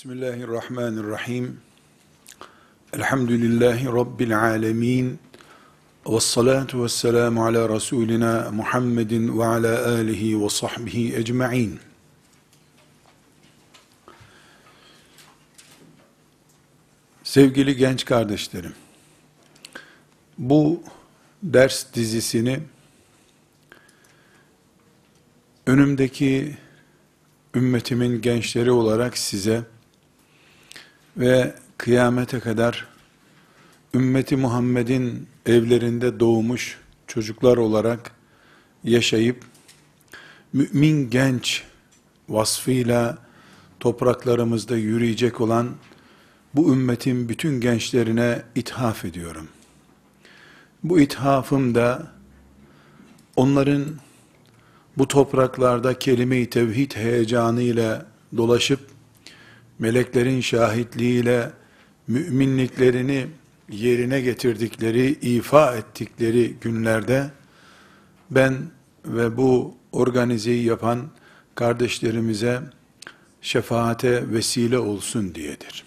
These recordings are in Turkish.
Bismillahirrahmanirrahim. Elhamdülillahi Rabbil alemin. Ve salatu ve selamu ala Resulina Muhammedin ve ala alihi ve sahbihi ecma'in. Sevgili genç kardeşlerim, bu ders dizisini önümdeki ümmetimin gençleri olarak size ve kıyamete kadar ümmeti Muhammed'in evlerinde doğmuş çocuklar olarak yaşayıp mümin genç vasfıyla topraklarımızda yürüyecek olan bu ümmetin bütün gençlerine ithaf ediyorum. Bu ithafım da onların bu topraklarda kelime-i tevhid heyecanı ile dolaşıp meleklerin şahitliğiyle müminliklerini yerine getirdikleri, ifa ettikleri günlerde ben ve bu organizeyi yapan kardeşlerimize şefaate vesile olsun diyedir.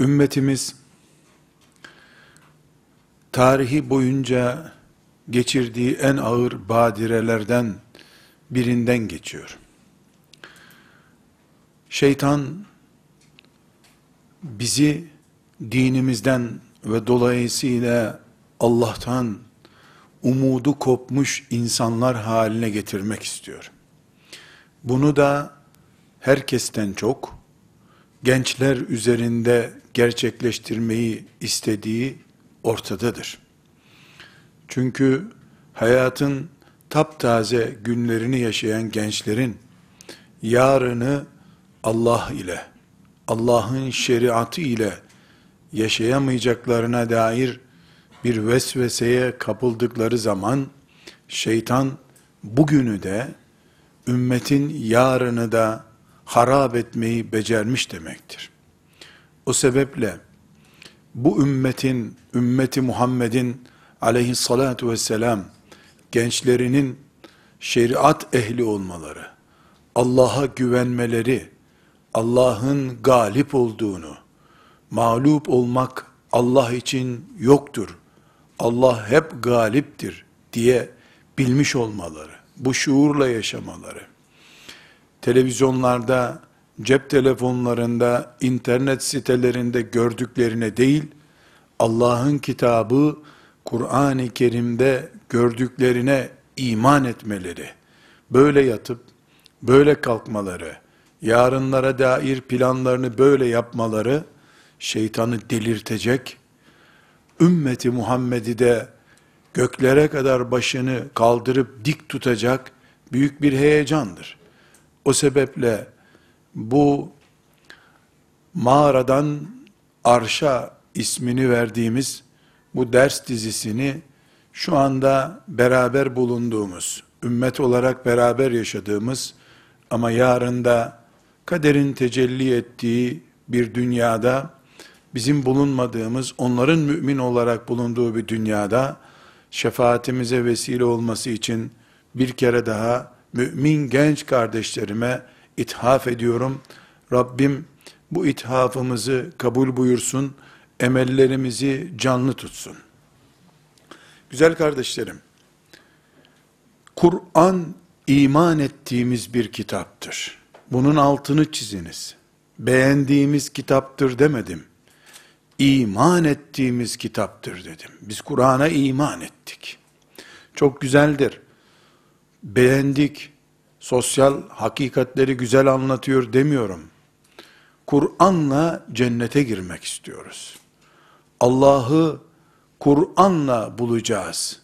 Ümmetimiz tarihi boyunca geçirdiği en ağır badirelerden birinden geçiyor. Şeytan bizi dinimizden ve dolayısıyla Allah'tan umudu kopmuş insanlar haline getirmek istiyor. Bunu da herkesten çok gençler üzerinde gerçekleştirmeyi istediği ortadadır. Çünkü hayatın taptaze günlerini yaşayan gençlerin yarını Allah ile, Allah'ın şeriatı ile yaşayamayacaklarına dair bir vesveseye kapıldıkları zaman şeytan bugünü de ümmetin yarını da harap etmeyi becermiş demektir. O sebeple bu ümmetin, ümmeti Muhammed'in aleyhissalatu vesselam gençlerinin şeriat ehli olmaları, Allah'a güvenmeleri, Allah'ın galip olduğunu, mağlup olmak Allah için yoktur, Allah hep galiptir diye bilmiş olmaları, bu şuurla yaşamaları, televizyonlarda, cep telefonlarında, internet sitelerinde gördüklerine değil, Allah'ın kitabı, Kur'an-ı Kerim'de gördüklerine iman etmeleri, böyle yatıp, böyle kalkmaları, yarınlara dair planlarını böyle yapmaları, şeytanı delirtecek, ümmeti Muhammed'i de göklere kadar başını kaldırıp dik tutacak büyük bir heyecandır. O sebeple bu mağaradan arşa ismini verdiğimiz bu ders dizisini şu anda beraber bulunduğumuz, ümmet olarak beraber yaşadığımız ama yarında kaderin tecelli ettiği bir dünyada bizim bulunmadığımız, onların mümin olarak bulunduğu bir dünyada şefaatimize vesile olması için bir kere daha mümin genç kardeşlerime ithaf ediyorum. Rabbim bu ithafımızı kabul buyursun, emellerimizi canlı tutsun. Güzel kardeşlerim, Kur'an iman ettiğimiz bir kitaptır. Bunun altını çiziniz. Beğendiğimiz kitaptır demedim. İman ettiğimiz kitaptır dedim. Biz Kur'an'a iman ettik. Çok güzeldir. Beğendik. Sosyal hakikatleri güzel anlatıyor demiyorum. Kur'an'la cennete girmek istiyoruz. Allah'ı Kur'an'la bulacağız.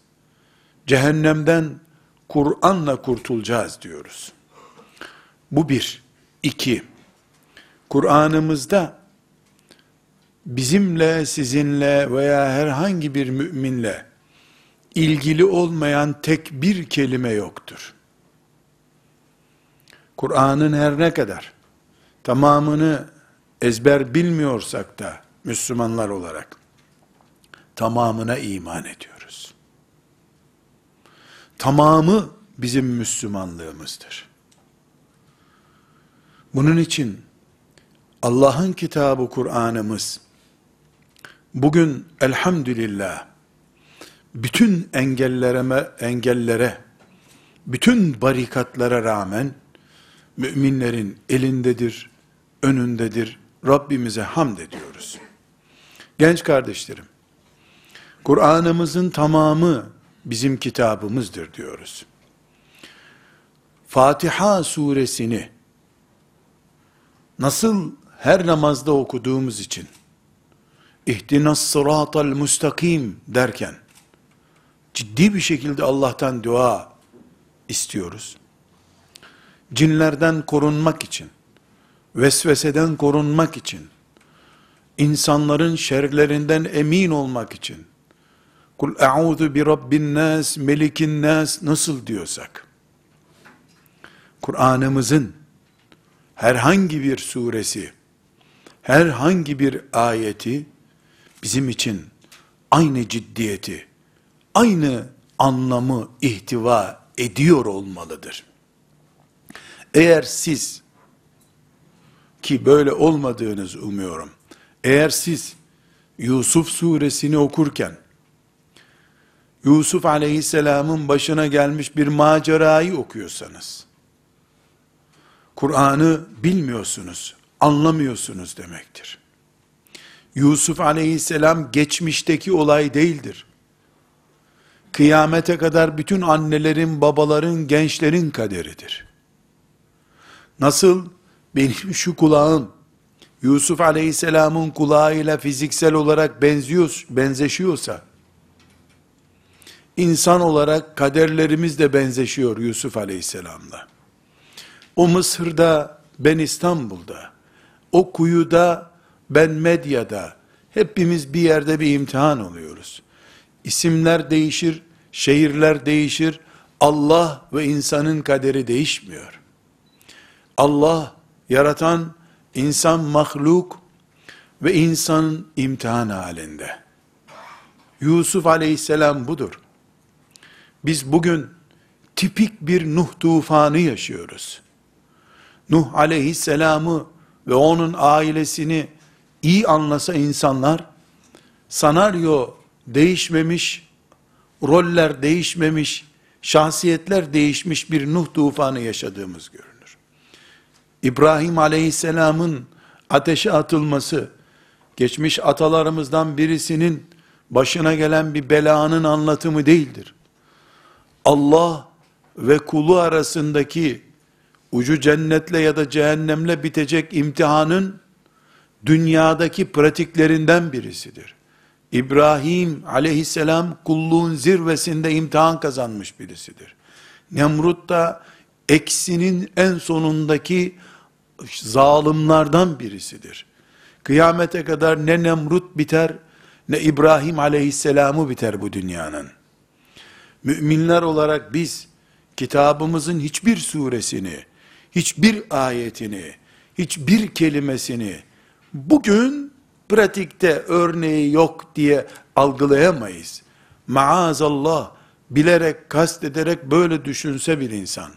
Cehennemden Kur'an'la kurtulacağız diyoruz. Bu bir. iki. Kur'an'ımızda bizimle, sizinle veya herhangi bir müminle ilgili olmayan tek bir kelime yoktur. Kur'an'ın her ne kadar tamamını ezber bilmiyorsak da Müslümanlar olarak tamamına iman ediyoruz. Tamamı bizim Müslümanlığımızdır. Bunun için Allah'ın kitabı Kur'an'ımız bugün elhamdülillah bütün engellere, engellere, bütün barikatlara rağmen müminlerin elindedir, önündedir. Rabbimize hamd ediyoruz. Genç kardeşlerim, Kur'an'ımızın tamamı bizim kitabımızdır diyoruz. Fatiha suresini nasıl her namazda okuduğumuz için ihtinas sıratal müstakim derken ciddi bir şekilde Allah'tan dua istiyoruz. Cinlerden korunmak için, vesveseden korunmak için, insanların şerlerinden emin olmak için, kul e'udhu bi rabbin nas, melikin nas nasıl diyorsak, Kur'an'ımızın herhangi bir suresi, herhangi bir ayeti bizim için aynı ciddiyeti, aynı anlamı ihtiva ediyor olmalıdır. Eğer siz ki böyle olmadığınızı umuyorum. Eğer siz Yusuf suresini okurken Yusuf aleyhisselamın başına gelmiş bir macerayı okuyorsanız Kur'an'ı bilmiyorsunuz, anlamıyorsunuz demektir. Yusuf aleyhisselam geçmişteki olay değildir. Kıyamete kadar bütün annelerin, babaların, gençlerin kaderidir. Nasıl benim şu kulağım Yusuf aleyhisselamın kulağıyla fiziksel olarak benziyor, benzeşiyorsa, insan olarak kaderlerimiz de benzeşiyor Yusuf aleyhisselamla. O Mısır'da, ben İstanbul'da, o kuyuda, ben medyada, hepimiz bir yerde bir imtihan oluyoruz. İsimler değişir, şehirler değişir, Allah ve insanın kaderi değişmiyor. Allah, yaratan, insan mahluk ve insan imtihan halinde. Yusuf aleyhisselam budur. Biz bugün tipik bir Nuh tufanı yaşıyoruz. Nuh aleyhisselamı ve onun ailesini iyi anlasa insanlar, sanaryo değişmemiş, roller değişmemiş, şahsiyetler değişmiş bir Nuh tufanı yaşadığımız görünür. İbrahim aleyhisselamın ateşe atılması, geçmiş atalarımızdan birisinin başına gelen bir belanın anlatımı değildir. Allah ve kulu arasındaki ucu cennetle ya da cehennemle bitecek imtihanın dünyadaki pratiklerinden birisidir. İbrahim aleyhisselam kulluğun zirvesinde imtihan kazanmış birisidir. Nemrut da eksinin en sonundaki zalimlerden birisidir. Kıyamete kadar ne Nemrut biter, ne İbrahim aleyhisselamı biter bu dünyanın. Müminler olarak biz, kitabımızın hiçbir suresini, hiçbir ayetini, hiçbir kelimesini, bugün pratikte örneği yok diye algılayamayız. Maazallah, bilerek, kastederek böyle düşünse bir insan.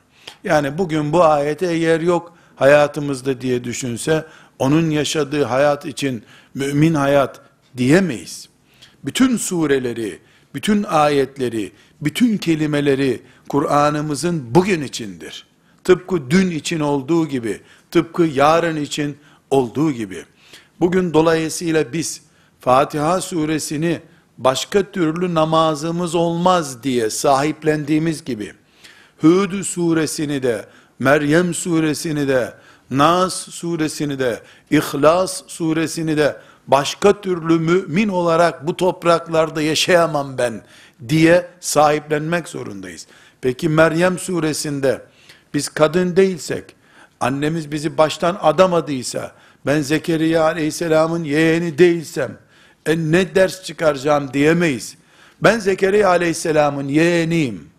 Yani bugün bu ayete yer yok hayatımızda diye düşünse, onun yaşadığı hayat için mümin hayat diyemeyiz. Bütün sureleri, bütün ayetleri, bütün kelimeleri Kur'an'ımızın bugün içindir. Tıpkı dün için olduğu gibi, tıpkı yarın için olduğu gibi. Bugün dolayısıyla biz Fatiha suresini başka türlü namazımız olmaz diye sahiplendiğimiz gibi, Hud suresini de, Meryem suresini de, Nas suresini de, İhlas suresini de başka türlü mümin olarak bu topraklarda yaşayamam ben diye sahiplenmek zorundayız. Peki Meryem suresinde biz kadın değilsek, annemiz bizi baştan adamadıysa, ben Zekeriya aleyhisselamın yeğeni değilsem, e ne ders çıkaracağım diyemeyiz. Ben Zekeriya aleyhisselamın yeğeniyim.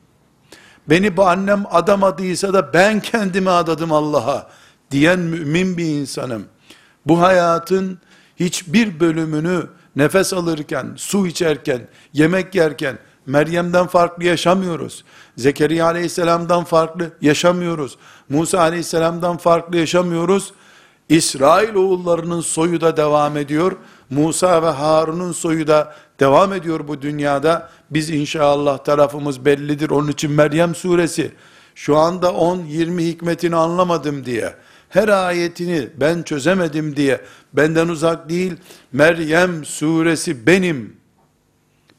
Beni bu annem adamadıysa da ben kendimi adadım Allah'a diyen mümin bir insanım. Bu hayatın hiçbir bölümünü nefes alırken, su içerken, yemek yerken Meryem'den farklı yaşamıyoruz. Zekeriya aleyhisselamdan farklı yaşamıyoruz. Musa aleyhisselamdan farklı yaşamıyoruz. İsrail oğullarının soyu da devam ediyor. Musa ve Harun'un soyu da devam ediyor bu dünyada. Biz inşallah tarafımız bellidir. Onun için Meryem suresi şu anda 10-20 hikmetini anlamadım diye, her ayetini ben çözemedim diye, benden uzak değil, Meryem suresi benim,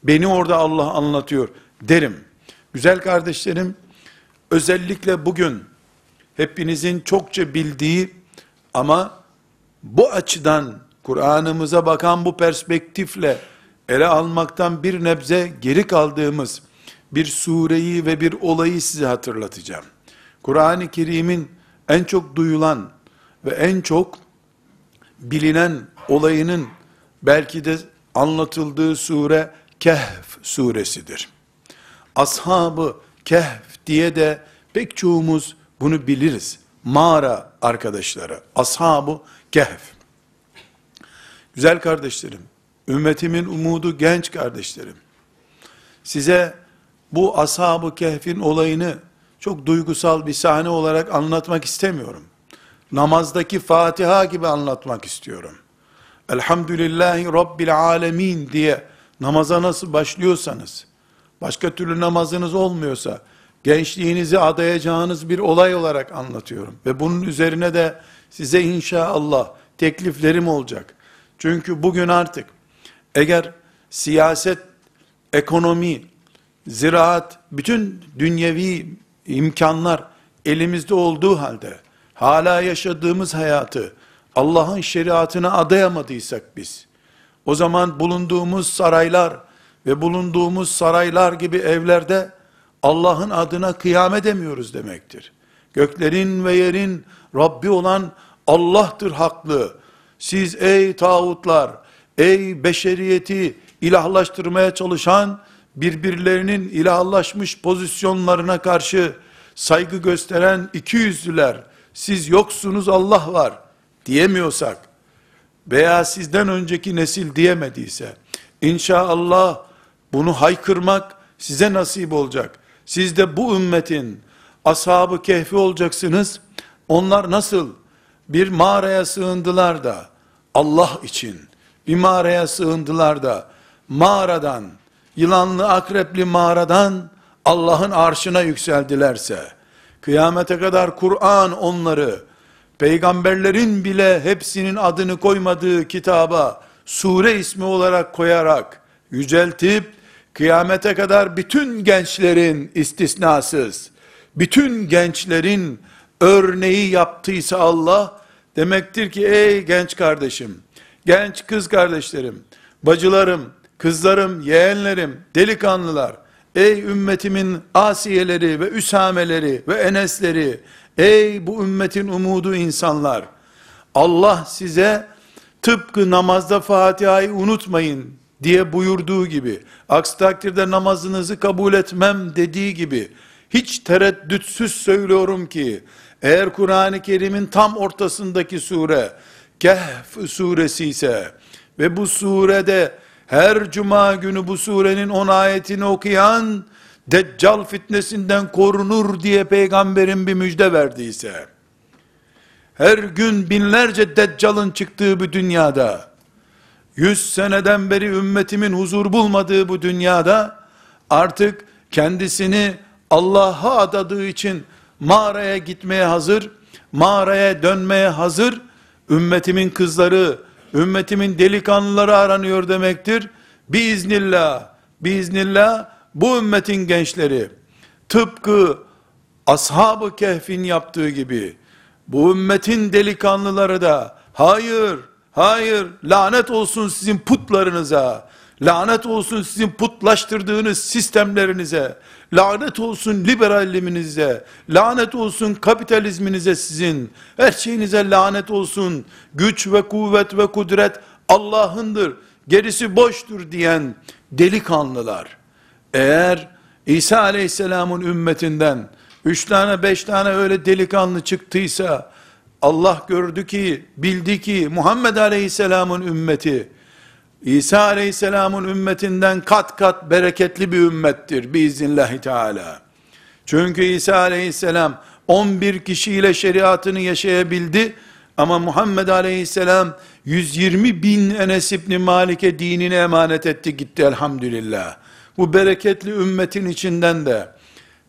beni orada Allah anlatıyor derim. Güzel kardeşlerim, özellikle bugün, hepinizin çokça bildiği, ama bu açıdan, Kur'an'ımıza bakan bu perspektifle, ele almaktan bir nebze geri kaldığımız, bir sureyi ve bir olayı size hatırlatacağım. Kur'an-ı Kerim'in en çok duyulan ve en çok bilinen olayının belki de anlatıldığı sure Kehf suresidir. Ashabı Kehf diye de pek çoğumuz bunu biliriz. Mağara arkadaşları, ashabı Kehf. Güzel kardeşlerim, ümmetimin umudu genç kardeşlerim. Size bu ashab-ı kehfin olayını çok duygusal bir sahne olarak anlatmak istemiyorum. Namazdaki Fatiha gibi anlatmak istiyorum. Elhamdülillahi Rabbil Alemin diye namaza nasıl başlıyorsanız, başka türlü namazınız olmuyorsa, gençliğinizi adayacağınız bir olay olarak anlatıyorum. Ve bunun üzerine de size inşallah tekliflerim olacak. Çünkü bugün artık eğer siyaset, ekonomi, ziraat, bütün dünyevi imkanlar elimizde olduğu halde, hala yaşadığımız hayatı Allah'ın şeriatına adayamadıysak biz, o zaman bulunduğumuz saraylar ve bulunduğumuz saraylar gibi evlerde Allah'ın adına kıyam edemiyoruz demektir. Göklerin ve yerin Rabbi olan Allah'tır haklı. Siz ey tağutlar, ey beşeriyeti ilahlaştırmaya çalışan birbirlerinin ilahlaşmış pozisyonlarına karşı saygı gösteren iki yüzlüler, siz yoksunuz Allah var diyemiyorsak, veya sizden önceki nesil diyemediyse, inşallah bunu haykırmak size nasip olacak. Siz de bu ümmetin ashabı kehfi olacaksınız. Onlar nasıl bir mağaraya sığındılar da Allah için bir mağaraya sığındılar da mağaradan yılanlı akrepli mağaradan Allah'ın arşına yükseldilerse, kıyamete kadar Kur'an onları, peygamberlerin bile hepsinin adını koymadığı kitaba, sure ismi olarak koyarak, yüceltip, kıyamete kadar bütün gençlerin istisnasız, bütün gençlerin örneği yaptıysa Allah, demektir ki ey genç kardeşim, genç kız kardeşlerim, bacılarım, kızlarım, yeğenlerim, delikanlılar, ey ümmetimin asiyeleri ve üsameleri ve enesleri, ey bu ümmetin umudu insanlar, Allah size tıpkı namazda Fatiha'yı unutmayın diye buyurduğu gibi, aksi takdirde namazınızı kabul etmem dediği gibi, hiç tereddütsüz söylüyorum ki, eğer Kur'an-ı Kerim'in tam ortasındaki sure, Kehf suresi ise, ve bu surede, her cuma günü bu surenin 10 ayetini okuyan, Deccal fitnesinden korunur diye peygamberin bir müjde verdiyse, her gün binlerce Deccal'ın çıktığı bu dünyada, yüz seneden beri ümmetimin huzur bulmadığı bu dünyada, artık kendisini Allah'a adadığı için mağaraya gitmeye hazır, mağaraya dönmeye hazır, ümmetimin kızları, ümmetimin delikanlıları aranıyor demektir. Biiznillah, biiznillah bu ümmetin gençleri tıpkı ashab-ı kehfin yaptığı gibi bu ümmetin delikanlıları da hayır, hayır lanet olsun sizin putlarınıza, lanet olsun sizin putlaştırdığınız sistemlerinize, lanet olsun liberalizminize, lanet olsun kapitalizminize sizin, her şeyinize lanet olsun, güç ve kuvvet ve kudret Allah'ındır, gerisi boştur diyen delikanlılar, eğer İsa aleyhisselamın ümmetinden, üç tane beş tane öyle delikanlı çıktıysa, Allah gördü ki, bildi ki Muhammed aleyhisselamın ümmeti, İsa aleyhisselamın ümmetinden kat kat bereketli bir ümmettir biiznillahü teala. Çünkü İsa aleyhisselam 11 kişiyle şeriatını yaşayabildi Ama Muhammed Aleyhisselam 120 bin Enes İbni Malik'e dinini emanet etti gitti elhamdülillah. Bu bereketli ümmetin içinden de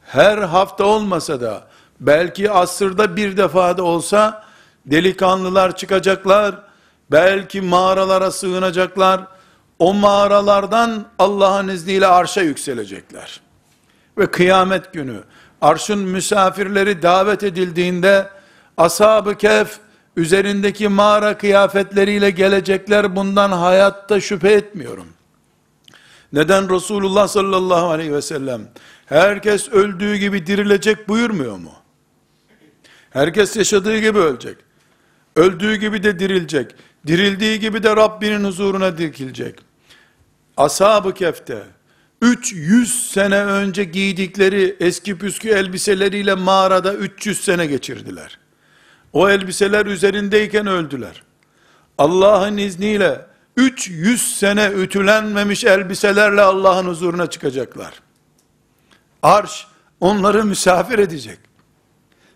her hafta olmasa da belki asırda bir defa da olsa delikanlılar çıkacaklar. Belki mağaralara sığınacaklar. O mağaralardan Allah'ın izniyle arşa yükselecekler. Ve kıyamet günü arşın misafirleri davet edildiğinde ashab-ı kehf üzerindeki mağara kıyafetleriyle gelecekler bundan hayatta şüphe etmiyorum. Neden Resulullah sallallahu aleyhi ve sellem herkes öldüğü gibi dirilecek buyurmuyor mu? Herkes yaşadığı gibi ölecek. Öldüğü gibi de dirilecek. Dirildiği gibi de Rabbinin huzuruna dikilecek. Ashab-ı Kef'te 300 sene önce giydikleri eski püskü elbiseleriyle mağarada 300 sene geçirdiler. O elbiseler üzerindeyken öldüler. Allah'ın izniyle 300 sene ütülenmemiş elbiselerle Allah'ın huzuruna çıkacaklar. Arş onları misafir edecek.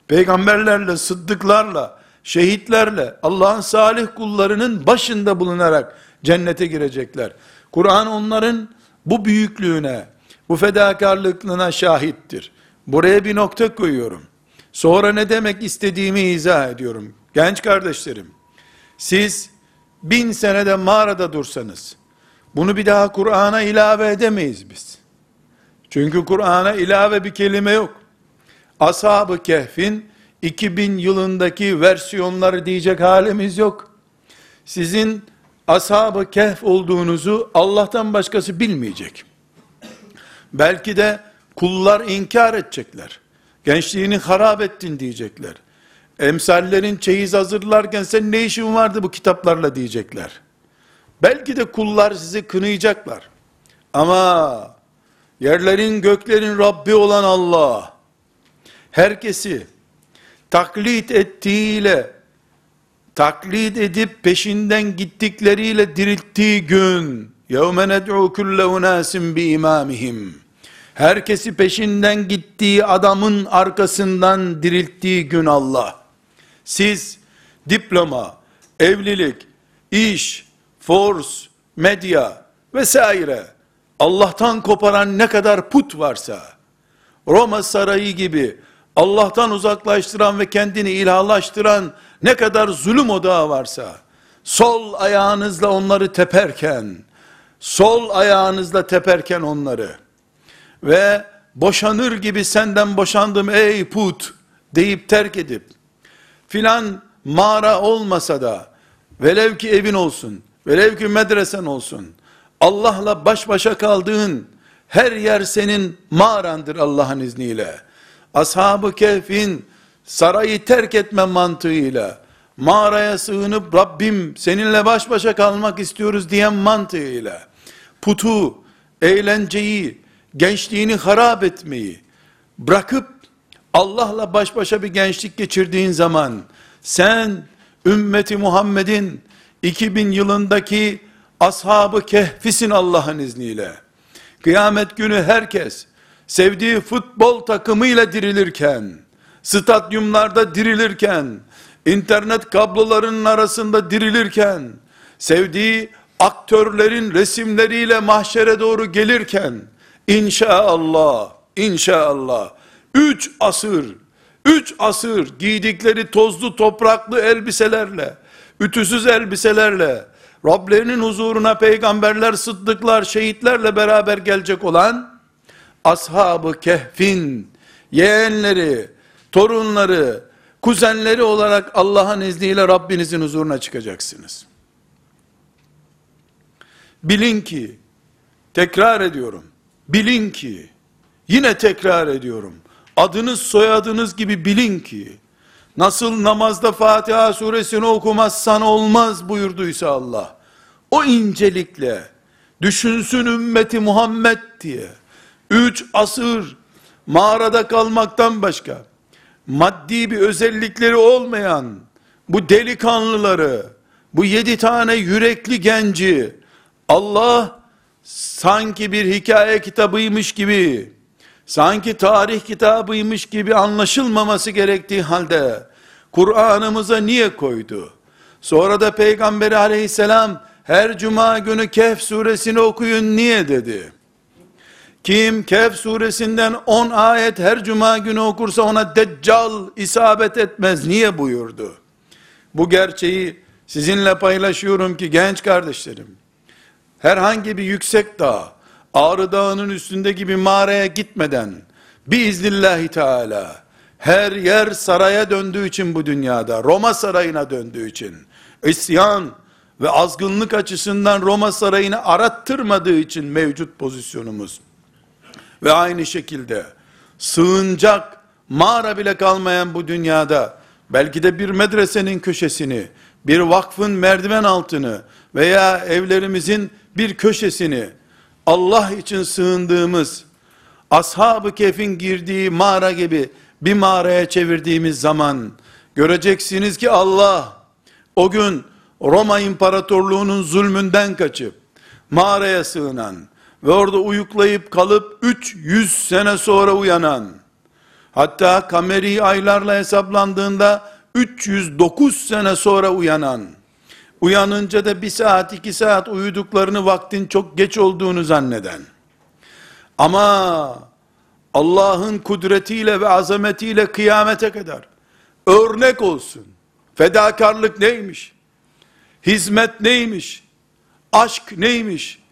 Peygamberlerle, sıddıklarla, şehitlerle, Allah'ın salih kullarının başında bulunarak cennete girecekler. Kur'an onların bu büyüklüğüne, bu fedakarlıklığına şahittir. Buraya bir nokta koyuyorum. Sonra ne demek istediğimi izah ediyorum. Genç kardeşlerim, siz bin senede mağarada dursanız, bunu bir daha Kur'an'a ilave edemeyiz biz. Çünkü Kur'an'a ilave bir kelime yok. Ashab-ı Kehf'in 2000 yılındaki versiyonları diyecek halimiz yok. Sizin ashab-ı kehf olduğunuzu Allah'tan başkası bilmeyecek. Belki de kullar inkar edecekler. Gençliğini harap ettin diyecekler. Emsallerin çeyiz hazırlarken sen ne işin vardı bu kitaplarla diyecekler. Belki de kullar sizi kınayacaklar. Ama yerlerin göklerin Rabbi olan Allah herkesi taklit ettiğiyle taklit edip peşinden gittikleriyle dirilttiği gün يَوْمَ نَدْعُوا كُلَّ اُنَاسٍ بِاِمَامِهِمْ Herkesi peşinden gittiği adamın arkasından dirilttiği gün Allah. Siz diploma, evlilik, iş, force, medya vesaire Allah'tan koparan ne kadar put varsa Roma sarayı gibi Allah'tan uzaklaştıran ve kendini ilahlaştıran ne kadar zulüm odağı varsa, sol ayağınızla onları teperken, sol ayağınızla teperken onları ve boşanır gibi senden boşandım ey put deyip terk edip, filan mağara olmasa da, velev ki evin olsun, velev ki medresen olsun, Allah'la baş başa kaldığın her yer senin mağarandır Allah'ın izniyle. Ashab-ı Kehf'in sarayı terk etme mantığıyla, mağaraya sığınıp Rabbim seninle baş başa kalmak istiyoruz diyen mantığıyla, putu, eğlenceyi, gençliğini harap etmeyi bırakıp Allah'la baş başa bir gençlik geçirdiğin zaman sen ümmeti Muhammed'in 2000 yılındaki ashabı kehfisin Allah'ın izniyle. Kıyamet günü herkes sevdiği futbol takımıyla dirilirken, stadyumlarda dirilirken, internet kablolarının arasında dirilirken, sevdiği aktörlerin resimleriyle mahşere doğru gelirken, inşallah, inşallah, üç asır, üç asır giydikleri tozlu topraklı elbiselerle, ütüsüz elbiselerle, Rablerinin huzuruna peygamberler, sıddıklar, şehitlerle beraber gelecek olan, ashab-ı kehfin yeğenleri, torunları, kuzenleri olarak Allah'ın izniyle Rabbinizin huzuruna çıkacaksınız. Bilin ki, tekrar ediyorum, bilin ki, yine tekrar ediyorum, adınız soyadınız gibi bilin ki, nasıl namazda Fatiha suresini okumazsan olmaz buyurduysa Allah, o incelikle, düşünsün ümmeti Muhammed diye, üç asır mağarada kalmaktan başka, maddi bir özellikleri olmayan, bu delikanlıları, bu yedi tane yürekli genci, Allah, sanki bir hikaye kitabıymış gibi, sanki tarih kitabıymış gibi anlaşılmaması gerektiği halde, Kur'an'ımıza niye koydu? Sonra da Peygamberi aleyhisselam her cuma günü Kehf suresini okuyun niye dedi? Kim Kehf suresinden 10 ayet her cuma günü okursa ona deccal isabet etmez niye buyurdu? Bu gerçeği sizinle paylaşıyorum ki genç kardeşlerim, herhangi bir yüksek dağ, Ağrı Dağı'nın üstündeki bir mağaraya gitmeden, biiznillahü teala, her yer saraya döndüğü için bu dünyada, Roma sarayına döndüğü için, isyan ve azgınlık açısından Roma sarayını arattırmadığı için mevcut pozisyonumuz. Ve aynı şekilde, sığınacak, mağara bile kalmayan bu dünyada, belki de bir medresenin köşesini, bir vakfın merdiven altını veya evlerimizin bir köşesini Allah için sığındığımız ashab-ı kefin girdiği mağara gibi bir mağaraya çevirdiğimiz zaman göreceksiniz ki Allah o gün Roma İmparatorluğu'nun zulmünden kaçıp mağaraya sığınan ve orada uyuklayıp kalıp 300 sene sonra uyanan hatta kameri aylarla hesaplandığında 309 sene sonra uyanan, uyanınca da bir saat iki saat uyuduklarını vaktin çok geç olduğunu zanneden, ama Allah'ın kudretiyle ve azametiyle kıyamete kadar örnek olsun. Fedakarlık neymiş? Hizmet neymiş? Aşk neymiş?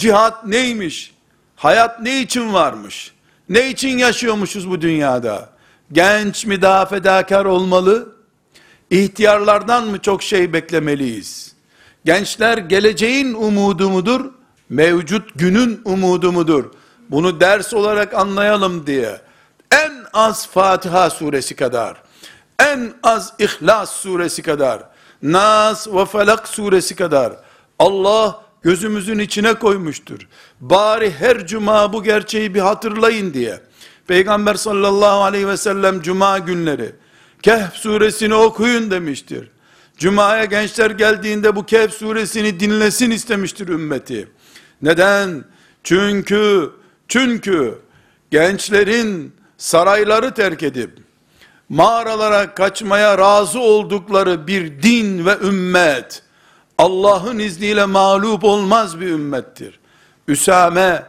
Cihat neymiş? Hayat ne için varmış? Ne için yaşıyormuşuz bu dünyada? Genç mi daha fedakar olmalı? İhtiyarlardan mı çok şey beklemeliyiz? Gençler geleceğin umudu mudur? Mevcut günün umudu mudur? Bunu ders olarak anlayalım diye en az Fatiha suresi kadar, en az İhlas suresi kadar, Nas ve Felak suresi kadar Allah gözümüzün içine koymuştur. Bari her cuma bu gerçeği bir hatırlayın diye. Peygamber sallallahu aleyhi ve sellem cuma günleri Kehf suresini okuyun demiştir. Cuma'ya gençler geldiğinde bu Kehf suresini dinlesin istemiştir ümmeti. Neden? Çünkü çünkü gençlerin sarayları terk edip mağaralara kaçmaya razı oldukları bir din ve ümmet Allah'ın izniyle mağlup olmaz bir ümmettir. Üsame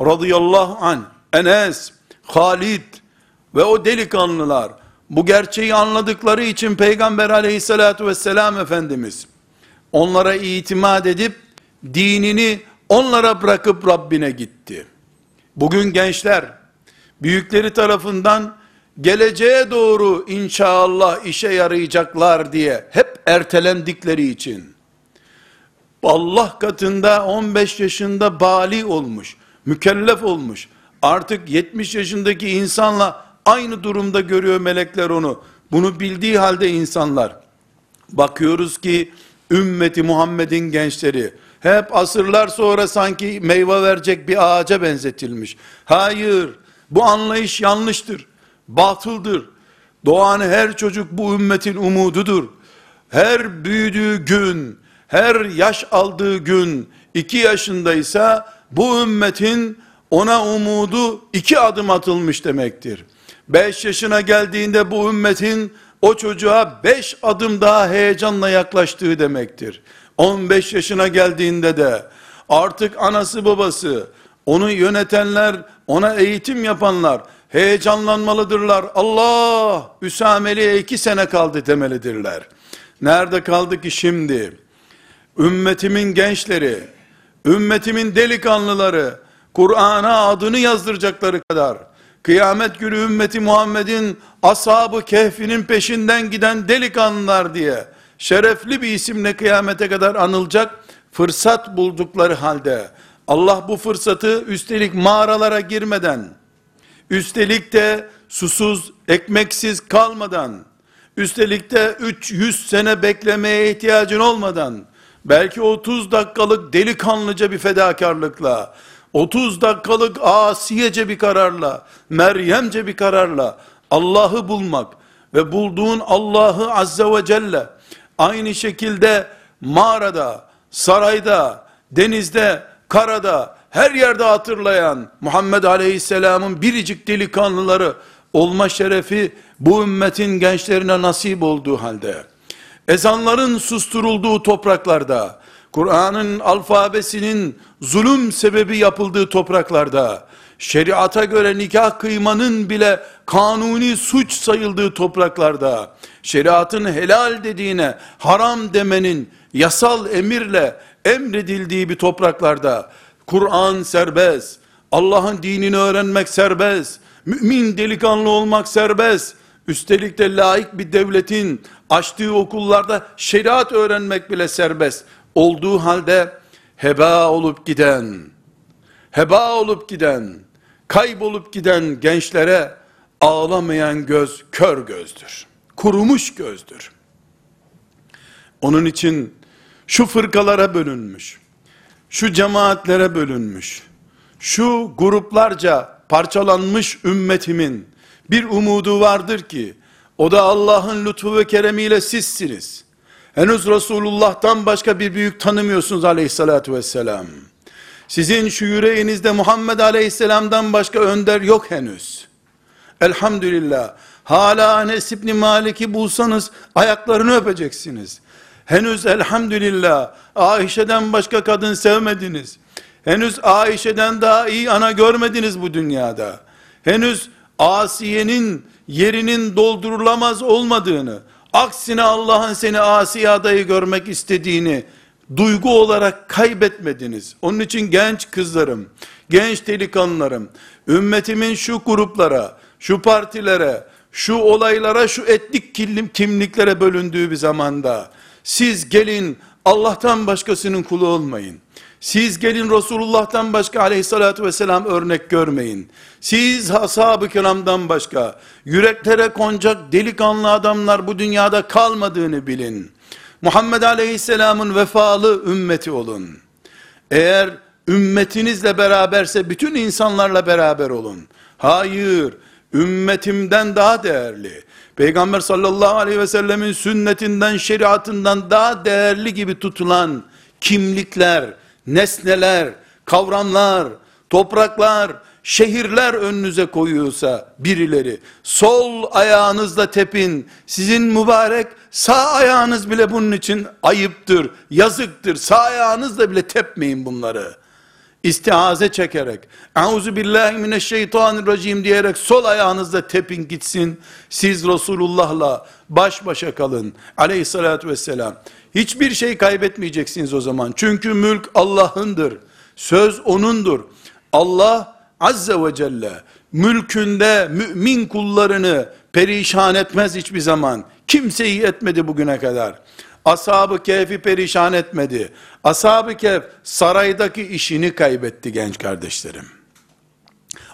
radıyallahu an, Enes, Halid ve o delikanlılar bu gerçeği anladıkları için Peygamber aleyhissalatu vesselam Efendimiz onlara itimat edip dinini onlara bırakıp Rabbine gitti. Bugün gençler büyükleri tarafından geleceğe doğru inşallah işe yarayacaklar diye hep ertelendikleri için Allah katında 15 yaşında bali olmuş, mükellef olmuş. Artık 70 yaşındaki insanla aynı durumda görüyor melekler onu. Bunu bildiği halde insanlar bakıyoruz ki ümmeti Muhammed'in gençleri hep asırlar sonra sanki meyve verecek bir ağaca benzetilmiş. Hayır, bu anlayış yanlıştır, batıldır. Doğan her çocuk bu ümmetin umududur. Her büyüdüğü gün, her yaş aldığı gün, iki yaşındaysa, bu ümmetin ona umudu iki adım atılmış demektir. Beş yaşına geldiğinde bu ümmetin o çocuğa beş adım daha heyecanla yaklaştığı demektir. 15 yaşına geldiğinde de artık anası babası, onu yönetenler, ona eğitim yapanlar heyecanlanmalıdırlar. Allah Üsameli'ye iki sene kaldı demelidirler. Nerede kaldı ki şimdi? Ümmetimin gençleri, ümmetimin delikanlıları, Kur'an'a adını yazdıracakları kadar, kıyamet günü ümmeti Muhammed'in ashabı kehfinin peşinden giden delikanlılar diye, şerefli bir isimle kıyamete kadar anılacak fırsat buldukları halde Allah bu fırsatı üstelik mağaralara girmeden üstelik de susuz ekmeksiz kalmadan üstelik de 300 sene beklemeye ihtiyacın olmadan belki 30 dakikalık delikanlıca bir fedakarlıkla 30 dakikalık asiyece bir kararla Meryemce bir kararla Allah'ı bulmak ve bulduğun Allah'ı azze ve celle Aynı şekilde mağarada, sarayda, denizde, karada, her yerde hatırlayan Muhammed Aleyhisselam'ın biricik delikanlıları olma şerefi bu ümmetin gençlerine nasip olduğu halde, ezanların susturulduğu topraklarda, Kur'an'ın alfabesinin zulüm sebebi yapıldığı topraklarda, şeriata göre nikah kıymanın bile kanuni suç sayıldığı topraklarda, şeriatın helal dediğine haram demenin yasal emirle emredildiği bir topraklarda, Kur'an serbest, Allah'ın dinini öğrenmek serbest, mümin delikanlı olmak serbest, üstelik de laik bir devletin açtığı okullarda şeriat öğrenmek bile serbest olduğu halde heba olup giden, heba olup giden, kaybolup giden gençlere ağlamayan göz kör gözdür. Kurumuş gözdür. Onun için şu fırkalara bölünmüş, şu cemaatlere bölünmüş, şu gruplarca parçalanmış ümmetimin bir umudu vardır ki, o da Allah'ın lütfu ve keremiyle sizsiniz. Henüz Resulullah'tan başka bir büyük tanımıyorsunuz aleyhissalatü vesselam. Sizin şu yüreğinizde Muhammed aleyhisselamdan başka önder yok henüz. Elhamdülillah. Hala Enes İbni Malik'i bulsanız ayaklarını öpeceksiniz. Henüz elhamdülillah Ayşe'den başka kadın sevmediniz. Henüz Ayşe'den daha iyi ana görmediniz bu dünyada. Henüz Asiye'nin yerinin doldurulamaz olmadığını, aksine Allah'ın seni asi adayı görmek istediğini duygu olarak kaybetmediniz. Onun için genç kızlarım, genç delikanlılarım, ümmetimin şu gruplara, şu partilere, şu olaylara, şu etnik kimliklere bölündüğü bir zamanda, siz gelin Allah'tan başkasının kulu olmayın. Siz gelin Resulullah'tan başka aleyhissalatü vesselam örnek görmeyin. Siz ashab-ı kiramdan başka yüreklere konacak delikanlı adamlar bu dünyada kalmadığını bilin. Muhammed aleyhisselamın vefalı ümmeti olun. Eğer ümmetinizle beraberse bütün insanlarla beraber olun. Hayır, ümmetimden daha değerli. Peygamber sallallahu aleyhi ve sellemin sünnetinden, şeriatından daha değerli gibi tutulan kimlikler, nesneler, kavramlar, topraklar, şehirler önünüze koyuyorsa birileri, sol ayağınızla tepin, sizin mübarek sağ ayağınız bile bunun için ayıptır, yazıktır, sağ ayağınızla bile tepmeyin bunları. İstiaze çekerek, Euzu billahi mineşşeytanirracim diyerek sol ayağınızla tepin gitsin. Siz Resulullah'la baş başa kalın. Aleyhissalatü vesselam. Hiçbir şey kaybetmeyeceksiniz o zaman. Çünkü mülk Allah'ındır. Söz O'nundur. Allah Azze ve Celle mülkünde mümin kullarını perişan etmez hiçbir zaman. Kimseyi etmedi bugüne kadar. Ashab-ı Kehf'i perişan etmedi. Ashab-ı Kehf saraydaki işini kaybetti genç kardeşlerim.